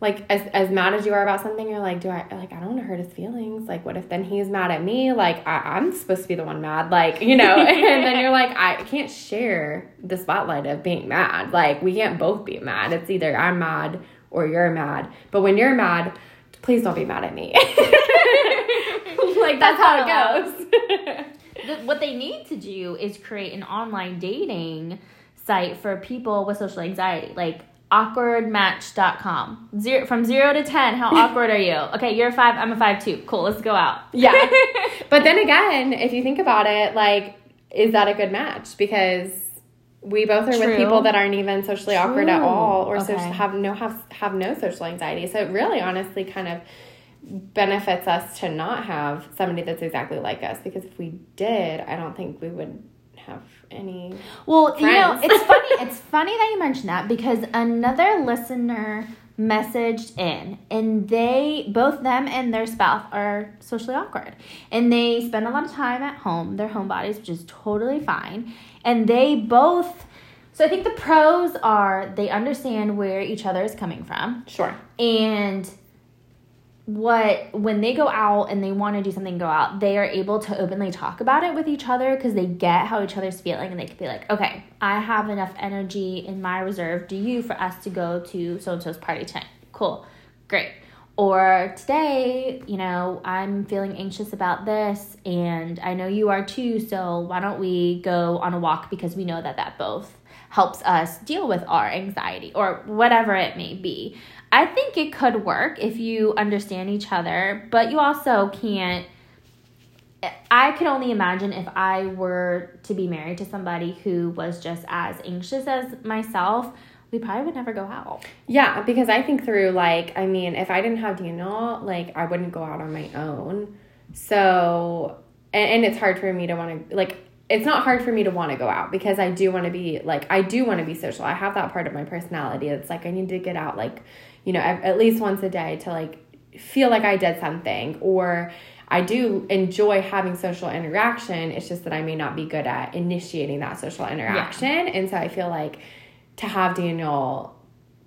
like as as mad as you are about something, you're like, do I like I don't want to hurt his feelings. Like, what if then he's mad at me? Like, I, am supposed to be the one mad. Like, you know. and then you're like, I can't share the spotlight of being mad. Like, we can't both be mad. It's either I'm mad or you're mad. But when you're mad, please don't be mad at me. like that's, that's how it goes. the, what they need to do is create an online dating site for people with social anxiety. Like awkwardmatch.com. Zero from zero to ten, how awkward are you? Okay, you're a five, I'm a five too. Cool, let's go out. Yeah. but then again, if you think about it, like, is that a good match? Because we both are True. with people that aren't even socially awkward at all or so Okay. have no have have no social anxiety. So it really honestly kind of benefits us to not have somebody that's exactly like us because if we did, I don't think we would have any Well, you know, it's funny. It's funny that you mentioned that because another listener messaged in, and they both them and their spouse are socially awkward, and they spend a lot of time at home. They're homebodies, which is totally fine, and they both. So I think the pros are they understand where each other is coming from, Sure. and what when they go out and they want to do something go out they are able to openly talk about it with each other because they get how each other's feeling and they can be like okay i have enough energy in my reserve do you for us to go to so and so's party tonight cool great or today you know i'm feeling anxious about this and i know you are too so why don't we go on a walk because we know that that both helps us deal with our anxiety or whatever it may be. I think it could work if you understand each other, but you also can't. I can only imagine if I were to be married to somebody who was just as anxious as myself, we probably would never go out. Yeah, because I think through like I mean, if I didn't have Daniel, like I wouldn't go out on my own. So and, and it's hard for me to want to like it's not hard for me to want to go out because I do want to be like I do want to be social. I have that part of my personality. It's like I need to get out like, you know, at, at least once a day to like feel like I did something or I do enjoy having social interaction. It's just that I may not be good at initiating that social interaction. And so I feel like to have Daniel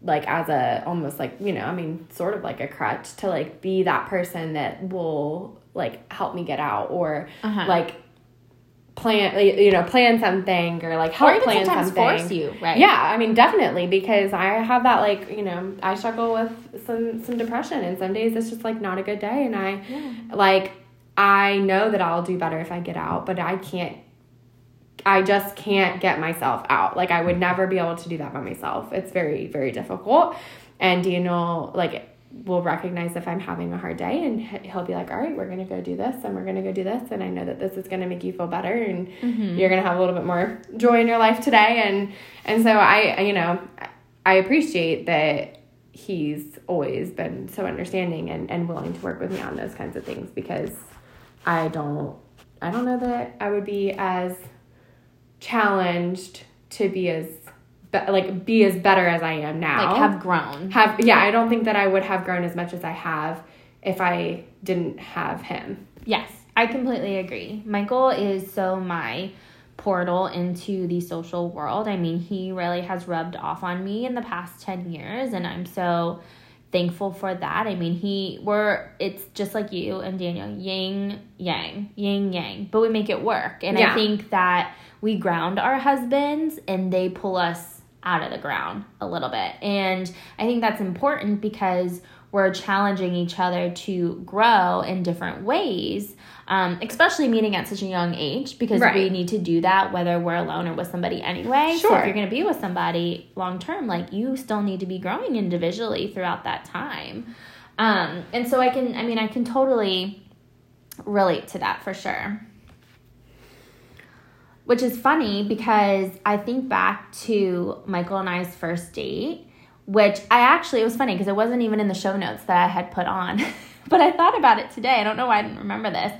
like as a almost like, you know, I mean, sort of like a crutch to like be that person that will like help me get out or Uh-huh. like plan you know plan something or like help or plan something force you, right? yeah, I mean definitely because I have that like, you know, I struggle with some some depression and some days it's just like not a good day and I like I know that I'll do better if I get out, but I can't I just can't get myself out. Like I would never be able to do that by myself. It's very very difficult. And Daniel like will recognize if I'm having a hard day and he- he'll be like, "All right, we're going to go do this and we're going to go do this and I know that this is going to make you feel better and mm-hmm. you're going to have a little bit more joy in your life today." And and so I you know, I appreciate that he's always been so understanding and, and willing to work with me on those kinds of things because I don't I don't know that I would be as challenged to be as be, like be as better as I am now. Like have grown. have yeah, I don't think that I would have grown as much as I have if I didn't have him. Yes, I completely agree. Michael is so my portal into the social world. I mean, he really has rubbed off on me in the past 10 years and I'm so thankful for that. I mean, he we're it's just like you and Daniel, yin yang, yin yang, but we make it work. And Yeah. I think that we ground our husbands and they pull us out of the ground a little bit. And I think that's important because we're challenging each other to grow in different ways, um, especially meeting at such a young age because we need to do that whether we're alone or with somebody anyway. So if you're going to be with somebody long term, like you still need to be growing individually throughout that time. Um, and so I can, I mean, I can totally relate to that for sure. Which is funny because I think back to Michael and I's first date, which I actually, it was funny because it wasn't even in the show notes that I had put on, but I thought about it today. I don't know why I didn't remember this.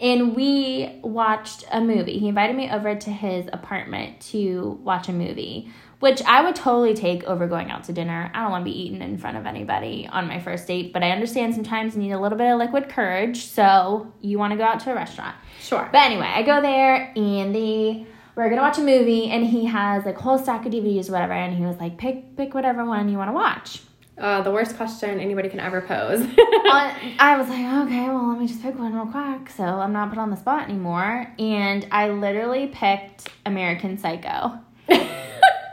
And we watched a movie. He invited me over to his apartment to watch a movie, which I would totally take over going out to dinner. I don't want to be eaten in front of anybody on my first date, but I understand sometimes you need a little bit of liquid courage, so you want to go out to a restaurant. Sure. But anyway, I go there and they we're gonna watch a movie and he has like a whole stack of DVDs or whatever and he was like, pick pick whatever one you want to watch. Uh, the worst question anybody can ever pose. Uh, I was like, okay, well let me just pick one real quick, so I'm not put on the spot anymore. And I literally picked American Psycho.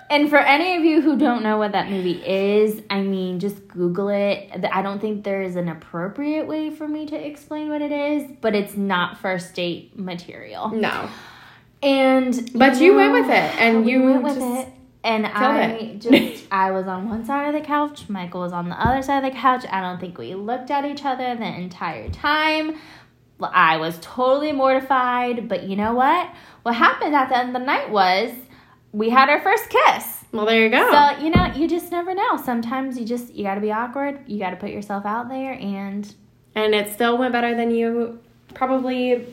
And for any of you who don't know what that movie is, I mean, just Google it. I don't think there is an appropriate way for me to explain what it is, but it's not first date material. no. And But you went with it, and you went with it. And I it. just I was on one side of the couch, Michael was on the other side of the couch. I don't think we looked at each other the entire time. I was totally mortified, but you know what? What happened at the end of the night was we had our first kiss. Well, there you go. So, you know, you just never know. Sometimes you just, you got to be awkward. You got to put yourself out there and. and it still went better than you probably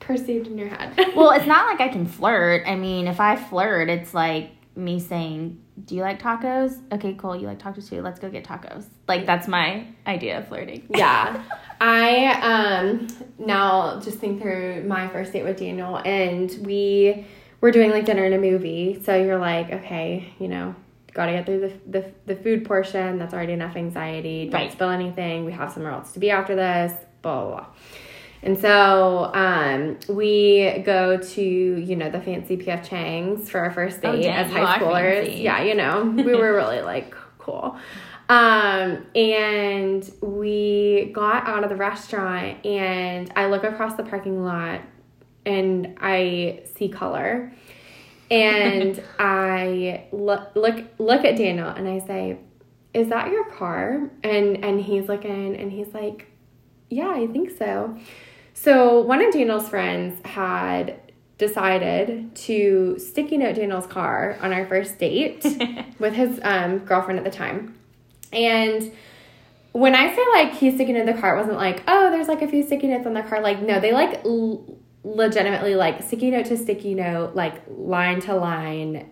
perceived in your head. Well, it's not like I can flirt. I mean, if I flirt, it's like me saying, Do you like tacos? Okay, cool. You like tacos too. Let's go get tacos. Like, that's my idea of flirting. yeah. I um now just think through my first date with Daniel and we were doing like dinner and a movie. So you're like, okay, you know, gotta get through the the, the food portion. That's already enough anxiety. Don't Right. spill anything. We have somewhere else to be after this. Blah blah blah. And so um, we go to, you know, the fancy PF Chang's for our first Oh, date dang, as high schoolers. fancy. Yeah, you know, we were really like cool. Um, and we got out of the restaurant and I look across the parking lot and I see color. And I look look look at Daniel and I say, "Is that your car?" And and he's looking and he's like, "Yeah, I think so." So one of Daniel's friends had decided to sticky note Daniel's car on our first date with his um, girlfriend at the time. And when I say like he's sticking in the car, it wasn't like, oh, there's like a few sticky notes on the car. Like, no, they like l- legitimately like sticky note to sticky note, like line to line,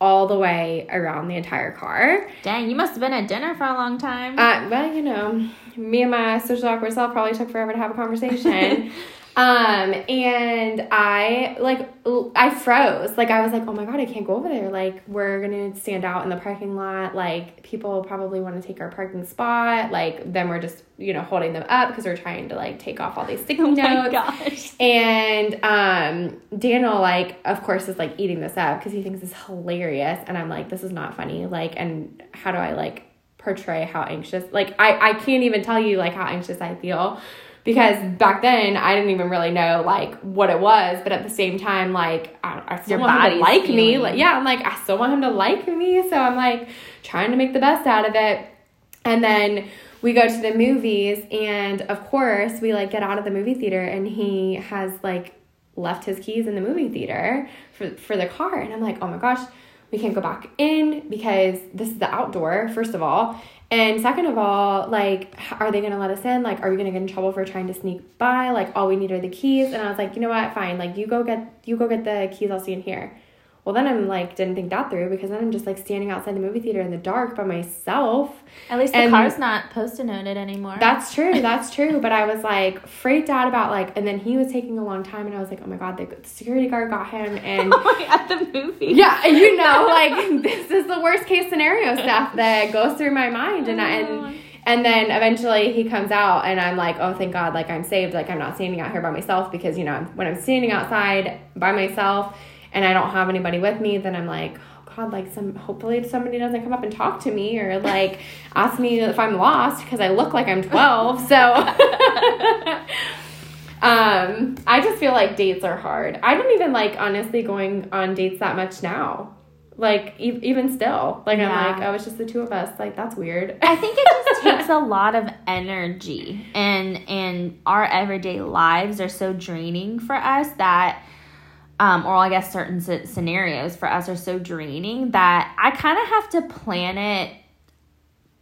all the way around the entire car. Dang, you must have been at dinner for a long time. Uh, well, you know, me and my social awkward self probably took forever to have a conversation. um, and I like I froze. Like I was like, oh my god, I can't go over there. Like we're gonna stand out in the parking lot. Like people probably want to take our parking spot. Like then we're just you know holding them up because we're trying to like take off all these sticky oh notes. my gosh. And um, Daniel, like, of course, is like eating this up because he thinks it's hilarious. And I'm like, this is not funny. Like, and how do I like portray how anxious? Like, I, I can't even tell you like how anxious I feel because back then I didn't even really know like what it was. But at the same time, like, I, I still Your want him to like me. Like, yeah, I'm like, I still want him to like me. So I'm like trying to make the best out of it. And then we go to the movies, and of course, we like get out of the movie theater, and he has like left his keys in the movie theater for, for the car. And I'm like, oh my gosh, we can't go back in because this is the outdoor, first of all. And second of all, like, are they gonna let us in? Like, are we gonna get in trouble for trying to sneak by? Like, all we need are the keys. And I was like, you know what? Fine. Like, you go get you go get the keys. I'll see in here. Well, then I'm like, didn't think that through because then I'm just like standing outside the movie theater in the dark by myself. At least the And- car's not post-it noted anymore. That's true. That's true. But I was like freaked out about like, and then he was taking a long time, and I was like, oh my god, the security guard got him, and oh at the movie. yeah, you know, like this is the worst case scenario stuff that goes through my mind, and I and. Oh. And then eventually he comes out, and I'm like, oh, thank God, like I'm saved. Like I'm not standing out here by myself because, you know, when I'm standing outside by myself and I don't have anybody with me, then I'm like, oh God, like some, hopefully somebody doesn't come up and talk to me or like ask me if I'm lost because I look like I'm 12. So um, I just feel like dates are hard. I don't even like honestly going on dates that much now. Like e- even still, like Yeah. I'm like, oh, it's just the two of us. Like that's weird. I think it just takes a lot of energy and and our everyday lives are so draining for us that um, or I guess certain sce- scenarios for us are so draining that I kind of have to plan it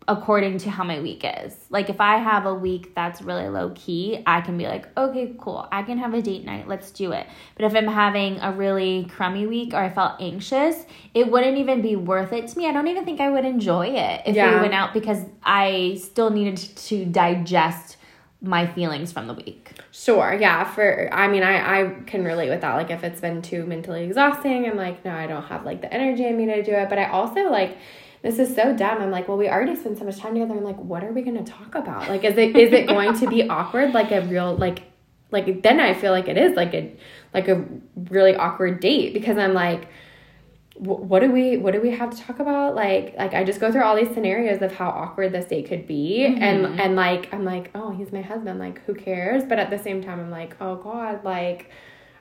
according to how my week is. Like if I have a week that's really low key, I can be like, okay, cool, I can have a date night, let's do it. But if I'm having a really crummy week or I felt anxious, it wouldn't even be worth it to me. I don't even think I would enjoy it if Yeah. we went out because I still needed to digest my feelings from the week. Sure, yeah. For I mean, I I can relate with that. Like if it's been too mentally exhausting, I'm like, no, I don't have like the energy in me to do it. But I also like. This is so dumb. I'm like, well, we already spent so much time together. I'm like, what are we gonna talk about? Like, is it is it going to be awkward? Like a real like like then I feel like it is like a like a really awkward date because I'm like, what do we what do we have to talk about? Like like I just go through all these scenarios of how awkward this date could be, mm-hmm. and and like I'm like, oh, he's my husband. Like who cares? But at the same time, I'm like, oh God, like.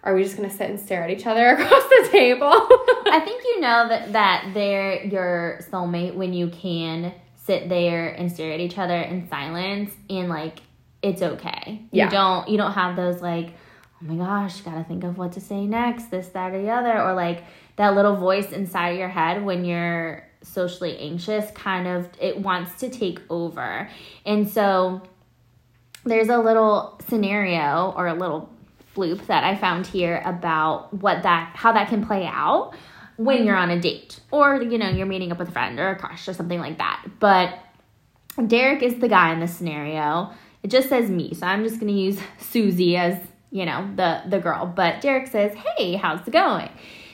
Are we just gonna sit and stare at each other across the table? I think you know that that they're your soulmate when you can sit there and stare at each other in silence and like it's okay. Yeah. You don't you don't have those like oh my gosh, gotta think of what to say next, this, that, or the other. Or like that little voice inside your head when you're socially anxious kind of it wants to take over. And so there's a little scenario or a little bloop that I found here about what that how that can play out when you're on a date or you know you're meeting up with a friend or a crush or something like that. But Derek is the guy in this scenario. It just says me, so I'm just going to use Susie as, you know, the the girl. But Derek says, "Hey, how's it going?"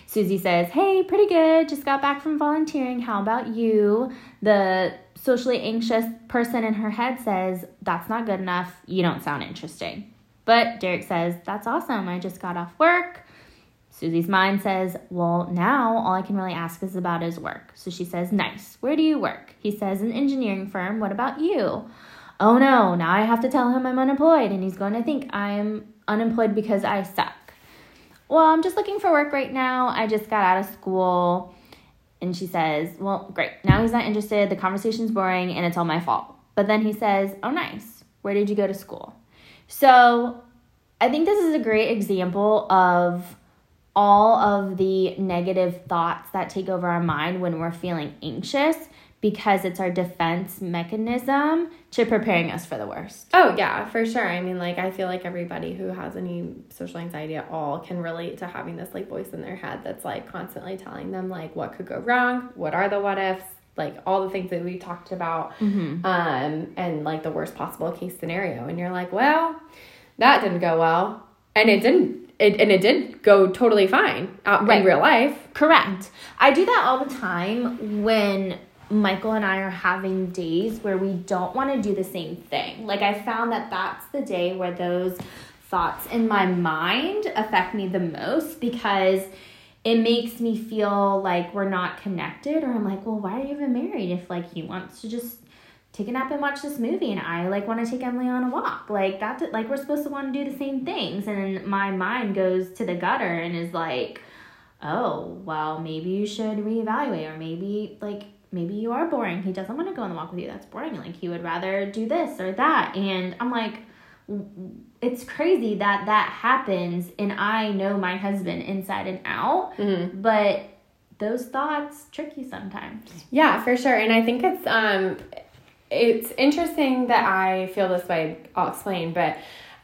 Susie says, Hey, pretty good. Just got back from volunteering. How about you? The socially anxious person in her head says, That's not good enough. You don't sound interesting. But Derek says, That's awesome. I just got off work. Susie's mind says, Well, now all I can really ask is about his work. So she says, Nice. Where do you work? He says, An engineering firm. What about you? Oh no, now I have to tell him I'm unemployed, and he's going to think I'm unemployed because I suck. Well, I'm just looking for work right now. I just got out of school. And she says, Well, great. Now he's not interested. The conversation's boring and it's all my fault. But then he says, Oh, nice. Where did you go to school? So I think this is a great example of all of the negative thoughts that take over our mind when we're feeling anxious because it's our defense mechanism to preparing us for the worst. Oh, yeah, for sure. I mean, like, I feel like everybody who has any social anxiety at all can relate to having this, like, voice in their head that's, like, constantly telling them, like, what could go wrong, what are the what ifs, like, all the things that we talked about, mm-hmm. um, and, like, the worst possible case scenario. And you're like, well, that didn't go well. And it didn't it, and it did go totally fine out right. in real life. Correct. I do that all the time when Michael and I are having days where we don't want to do the same thing. Like, I found that that's the day where those thoughts in my mind affect me the most because it makes me feel like we're not connected, or I'm like, well, why are you even married if, like, he wants to just take a nap and watch this movie and I like want to take Emily on a walk. Like that's it. like we're supposed to want to do the same things and my mind goes to the gutter and is like, "Oh, well, maybe you should reevaluate or maybe like maybe you are boring. He doesn't want to go on the walk with you. That's boring. Like he would rather do this or that. And I'm like, it's crazy that that happens. And I know my husband inside and out, mm-hmm. but those thoughts trick you sometimes. Yeah, for sure. And I think it's um, it's interesting that I feel this way. I'll explain, but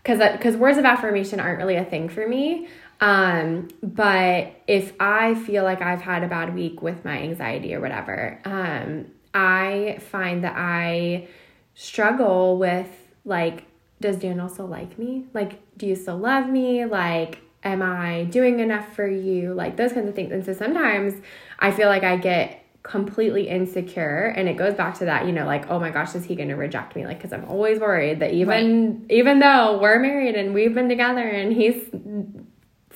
because because words of affirmation aren't really a thing for me. Um, but if I feel like I've had a bad week with my anxiety or whatever, um, I find that I struggle with like, does Daniel still like me? Like, do you still love me? Like, am I doing enough for you? Like, those kinds of things. And so sometimes I feel like I get completely insecure and it goes back to that you know like oh my gosh is he going to reject me like because i'm always worried that even right. even though we're married and we've been together and he's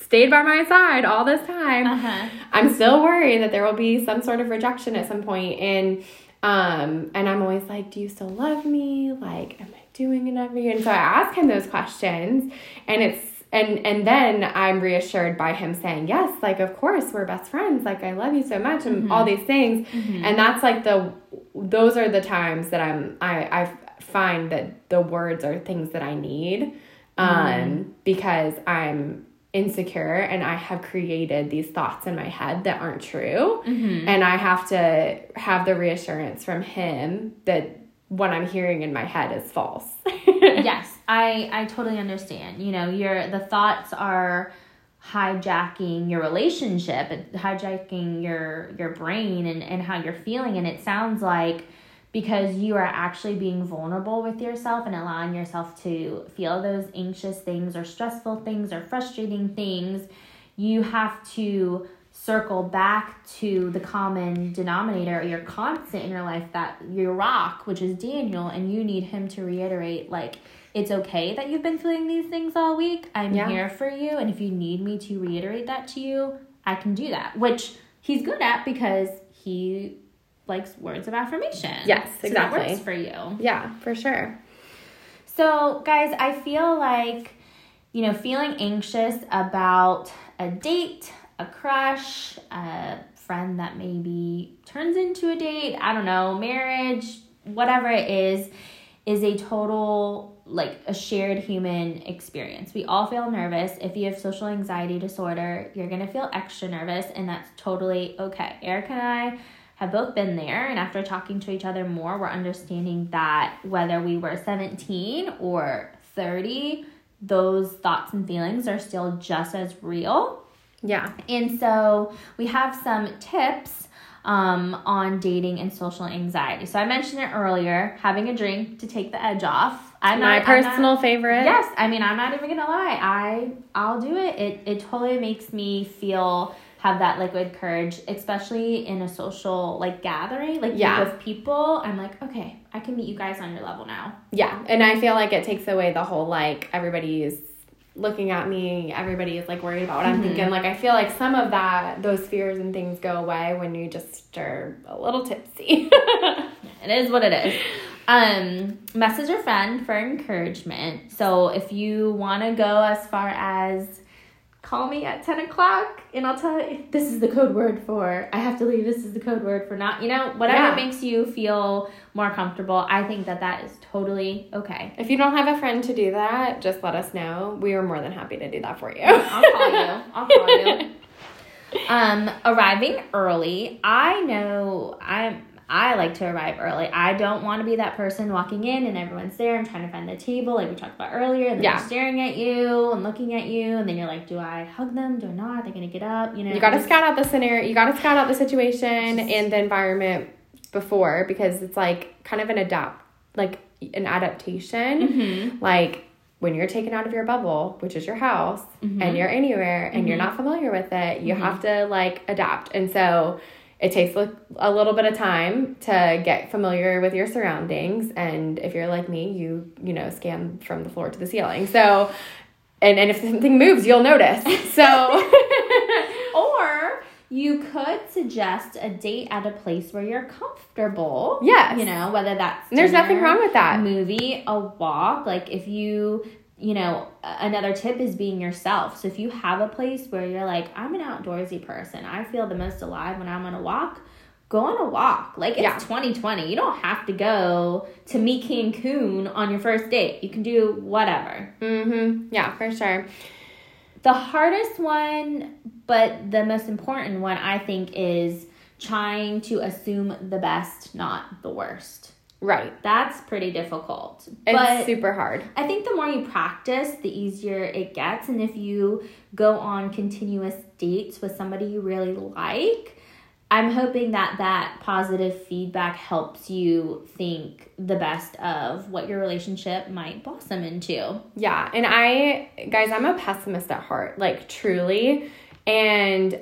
stayed by my side all this time, uh-huh. I'm still worried that there will be some sort of rejection at some point. And um, and I'm always like, do you still love me? Like, am I doing enough for you? And so I ask him those questions, and it's and and then I'm reassured by him saying, yes, like of course we're best friends. Like I love you so much, and mm-hmm. all these things. Mm-hmm. And that's like the those are the times that I'm I I find that the words are things that I need um mm-hmm. because I'm insecure and I have created these thoughts in my head that aren't true. Mm-hmm. And I have to have the reassurance from him that what I'm hearing in my head is false. yes, I I totally understand. You know, your the thoughts are hijacking your relationship, hijacking your your brain and and how you're feeling and it sounds like because you are actually being vulnerable with yourself and allowing yourself to feel those anxious things or stressful things or frustrating things, you have to circle back to the common denominator or your constant in your life that your rock, which is Daniel, and you need him to reiterate, like, it's okay that you've been feeling these things all week. I'm yeah. here for you. And if you need me to reiterate that to you, I can do that, which he's good at because he likes words of affirmation. Yes, so exactly. works for you. Yeah, for sure. So, guys, I feel like, you know, feeling anxious about a date, a crush, a friend that maybe turns into a date, I don't know, marriage, whatever it is, is a total like a shared human experience. We all feel nervous. If you have social anxiety disorder, you're going to feel extra nervous and that's totally okay. Erica and I have both been there and after talking to each other more, we're understanding that whether we were 17 or 30, those thoughts and feelings are still just as real. Yeah. And so we have some tips um, on dating and social anxiety. So I mentioned it earlier, having a drink to take the edge off. I'm my not, personal not, favorite. Yes, I mean I'm not even gonna lie. I I'll do it. It it totally makes me feel have that liquid courage, especially in a social like gathering, like yeah. with people. I'm like, okay, I can meet you guys on your level now. Yeah, and I feel like it takes away the whole like everybody's looking at me, everybody is like worried about what mm-hmm. I'm thinking. Like I feel like some of that, those fears and things go away when you just are a little tipsy. it is what it is. Um, message a friend for encouragement. So if you want to go as far as call me at 10 o'clock and I'll tell you this is the code word for I have to leave. This is the code word for not, you know, whatever yeah. makes you feel more comfortable. I think that that is totally okay. If you don't have a friend to do that, just let us know. We are more than happy to do that for you. I'll call you. I'll call you. Um, arriving early. I know I'm I like to arrive early. I don't want to be that person walking in and everyone's there and trying to find the table, like we talked about earlier, and they're yeah. staring at you and looking at you, and then you're like, do I hug them? Do I not? Are they gonna get up? You know, you got to scout out the scenario. You got to scout out the situation and the environment before because it's like kind of an adapt, like an adaptation, mm-hmm. like when you're taken out of your bubble, which is your house, mm-hmm. and you're anywhere and mm-hmm. you're not familiar with it, you mm-hmm. have to like adapt. And so it takes a little bit of time to get familiar with your surroundings and if you're like me you you know scan from the floor to the ceiling so and, and if something moves you'll notice so or you could suggest a date at a place where you're comfortable. Yes. You know, whether that's dinner, there's nothing wrong with that. Movie, a walk. Like if you you know, another tip is being yourself. So if you have a place where you're like, I'm an outdoorsy person, I feel the most alive when I'm on a walk, go on a walk. Like it's yeah. 2020. You don't have to go to meet Cancun on your first date. You can do whatever. Mhm. Yeah, for sure. The hardest one, but the most important one I think is trying to assume the best, not the worst. Right. That's pretty difficult. It's but super hard. I think the more you practice, the easier it gets. And if you go on continuous dates with somebody you really like, I'm hoping that that positive feedback helps you think the best of what your relationship might blossom into. Yeah. And I, guys, I'm a pessimist at heart, like truly. And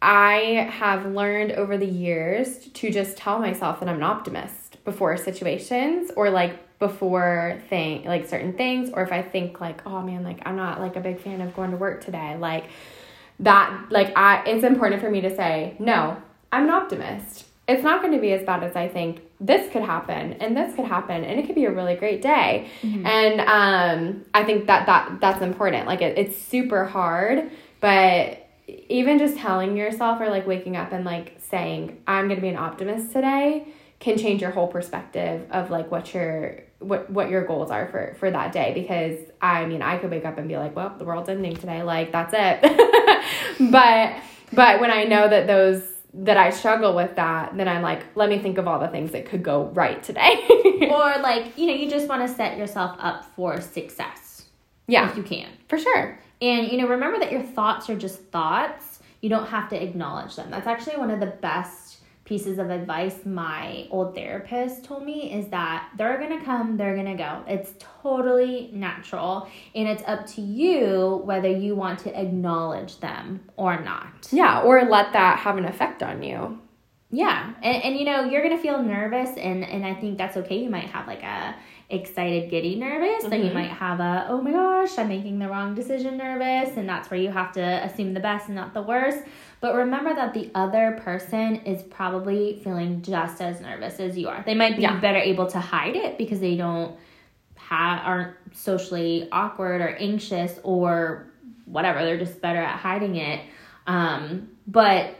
I have learned over the years to just tell myself that I'm an optimist before situations or like before thing like certain things or if I think like oh man like I'm not like a big fan of going to work today like that like I it's important for me to say no I'm an optimist. It's not going to be as bad as I think this could happen and this could happen and it could be a really great day. Mm-hmm. and um I think that that that's important. Like it, it's super hard but even just telling yourself or like waking up and like saying I'm going to be an optimist today can change your whole perspective of like what your what what your goals are for for that day. Because I mean I could wake up and be like well the world's ending today like that's it. But but when I know that those that I struggle with that then I'm like let me think of all the things that could go right today. Or like you know you just want to set yourself up for success. Yeah. If you can. For sure and you know remember that your thoughts are just thoughts you don't have to acknowledge them that's actually one of the best pieces of advice my old therapist told me is that they're gonna come, they're gonna go. It's totally natural, and it's up to you whether you want to acknowledge them or not. Yeah, or let that have an effect on you. Yeah, and, and you know, you're gonna feel nervous, and, and I think that's okay. You might have like a excited, giddy, nervous. Mm-hmm. Then you might have a, oh my gosh, I'm making the wrong decision nervous. And that's where you have to assume the best and not the worst. But remember that the other person is probably feeling just as nervous as you are. They might be yeah. better able to hide it because they don't have aren't socially awkward or anxious or whatever. They're just better at hiding it. Um, but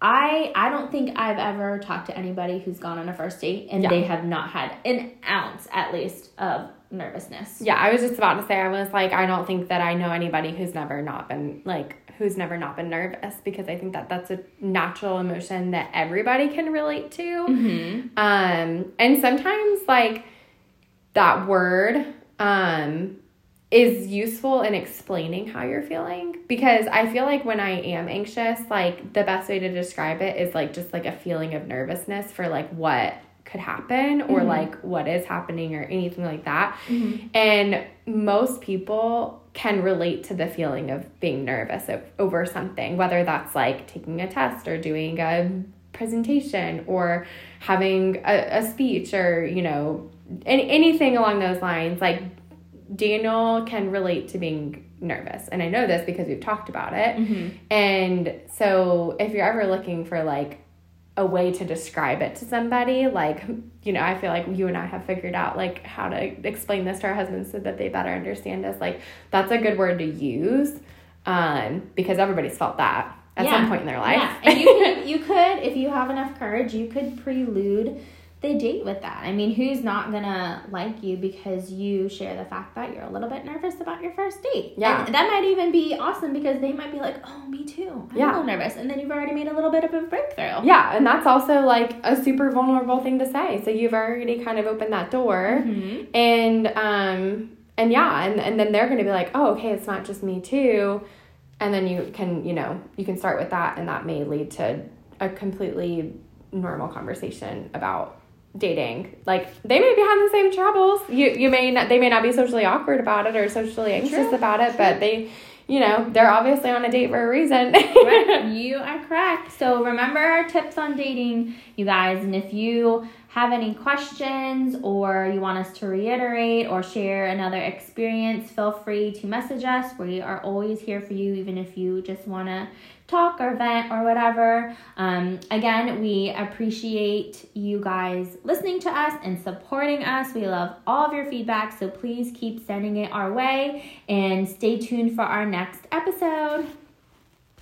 I I don't think I've ever talked to anybody who's gone on a first date and yeah. they have not had an ounce at least of nervousness. Yeah, I was just about to say, I was like, I don't think that I know anybody who's never not been like, who's never not been nervous because I think that that's a natural emotion that everybody can relate to. Mm-hmm. Um, and sometimes like that word, um, is useful in explaining how you're feeling because I feel like when I am anxious, like the best way to describe it is like just like a feeling of nervousness for like what could happen or Mhm. like what is happening or anything like that. Mhm. And most people can relate to the feeling of being nervous over something, whether that's like taking a test or doing a presentation or having a, a speech or, you know, any, anything along those lines. Like Daniel can relate to being nervous. And I know this because we've talked about it. Mm-hmm. And so if you're ever looking for like a way to describe it to somebody, like, you know, I feel like you and I have figured out like how to explain this to our husbands so that they better understand us. Like, that's a good word to use um, because everybody's felt that at Yeah. some point in their life. Yeah, and you can, you could, if you have enough courage, you could prelude the date with that. I mean, who's not gonna like you because you share the fact that you're a little bit nervous about your first date? Yeah. and that might even be awesome because they might be like, "Oh, me too. I'm Yeah. a little nervous," and then you've already made a little bit of a breakthrough. Yeah, and that's also like a super vulnerable thing to say. So you've already kind of opened that door. Mhm. and um and yeah and, and then they're gonna be like oh okay it's not just me too and then you can you know you can start with that and that may lead to a completely normal conversation about dating like they may be having the same troubles you you may not they may not be socially awkward about it or socially anxious True, about it but they you know they're obviously on a date for a reason right, you are correct. So remember our tips on dating, you guys. And if you have any questions or you want us to reiterate or share another experience, feel free to message us. We are always here for you, even if you just want to talk or vent or whatever. Um, again, we appreciate you guys listening to us and supporting us. We love all of your feedback, so please keep sending it our way and stay tuned for our next episode.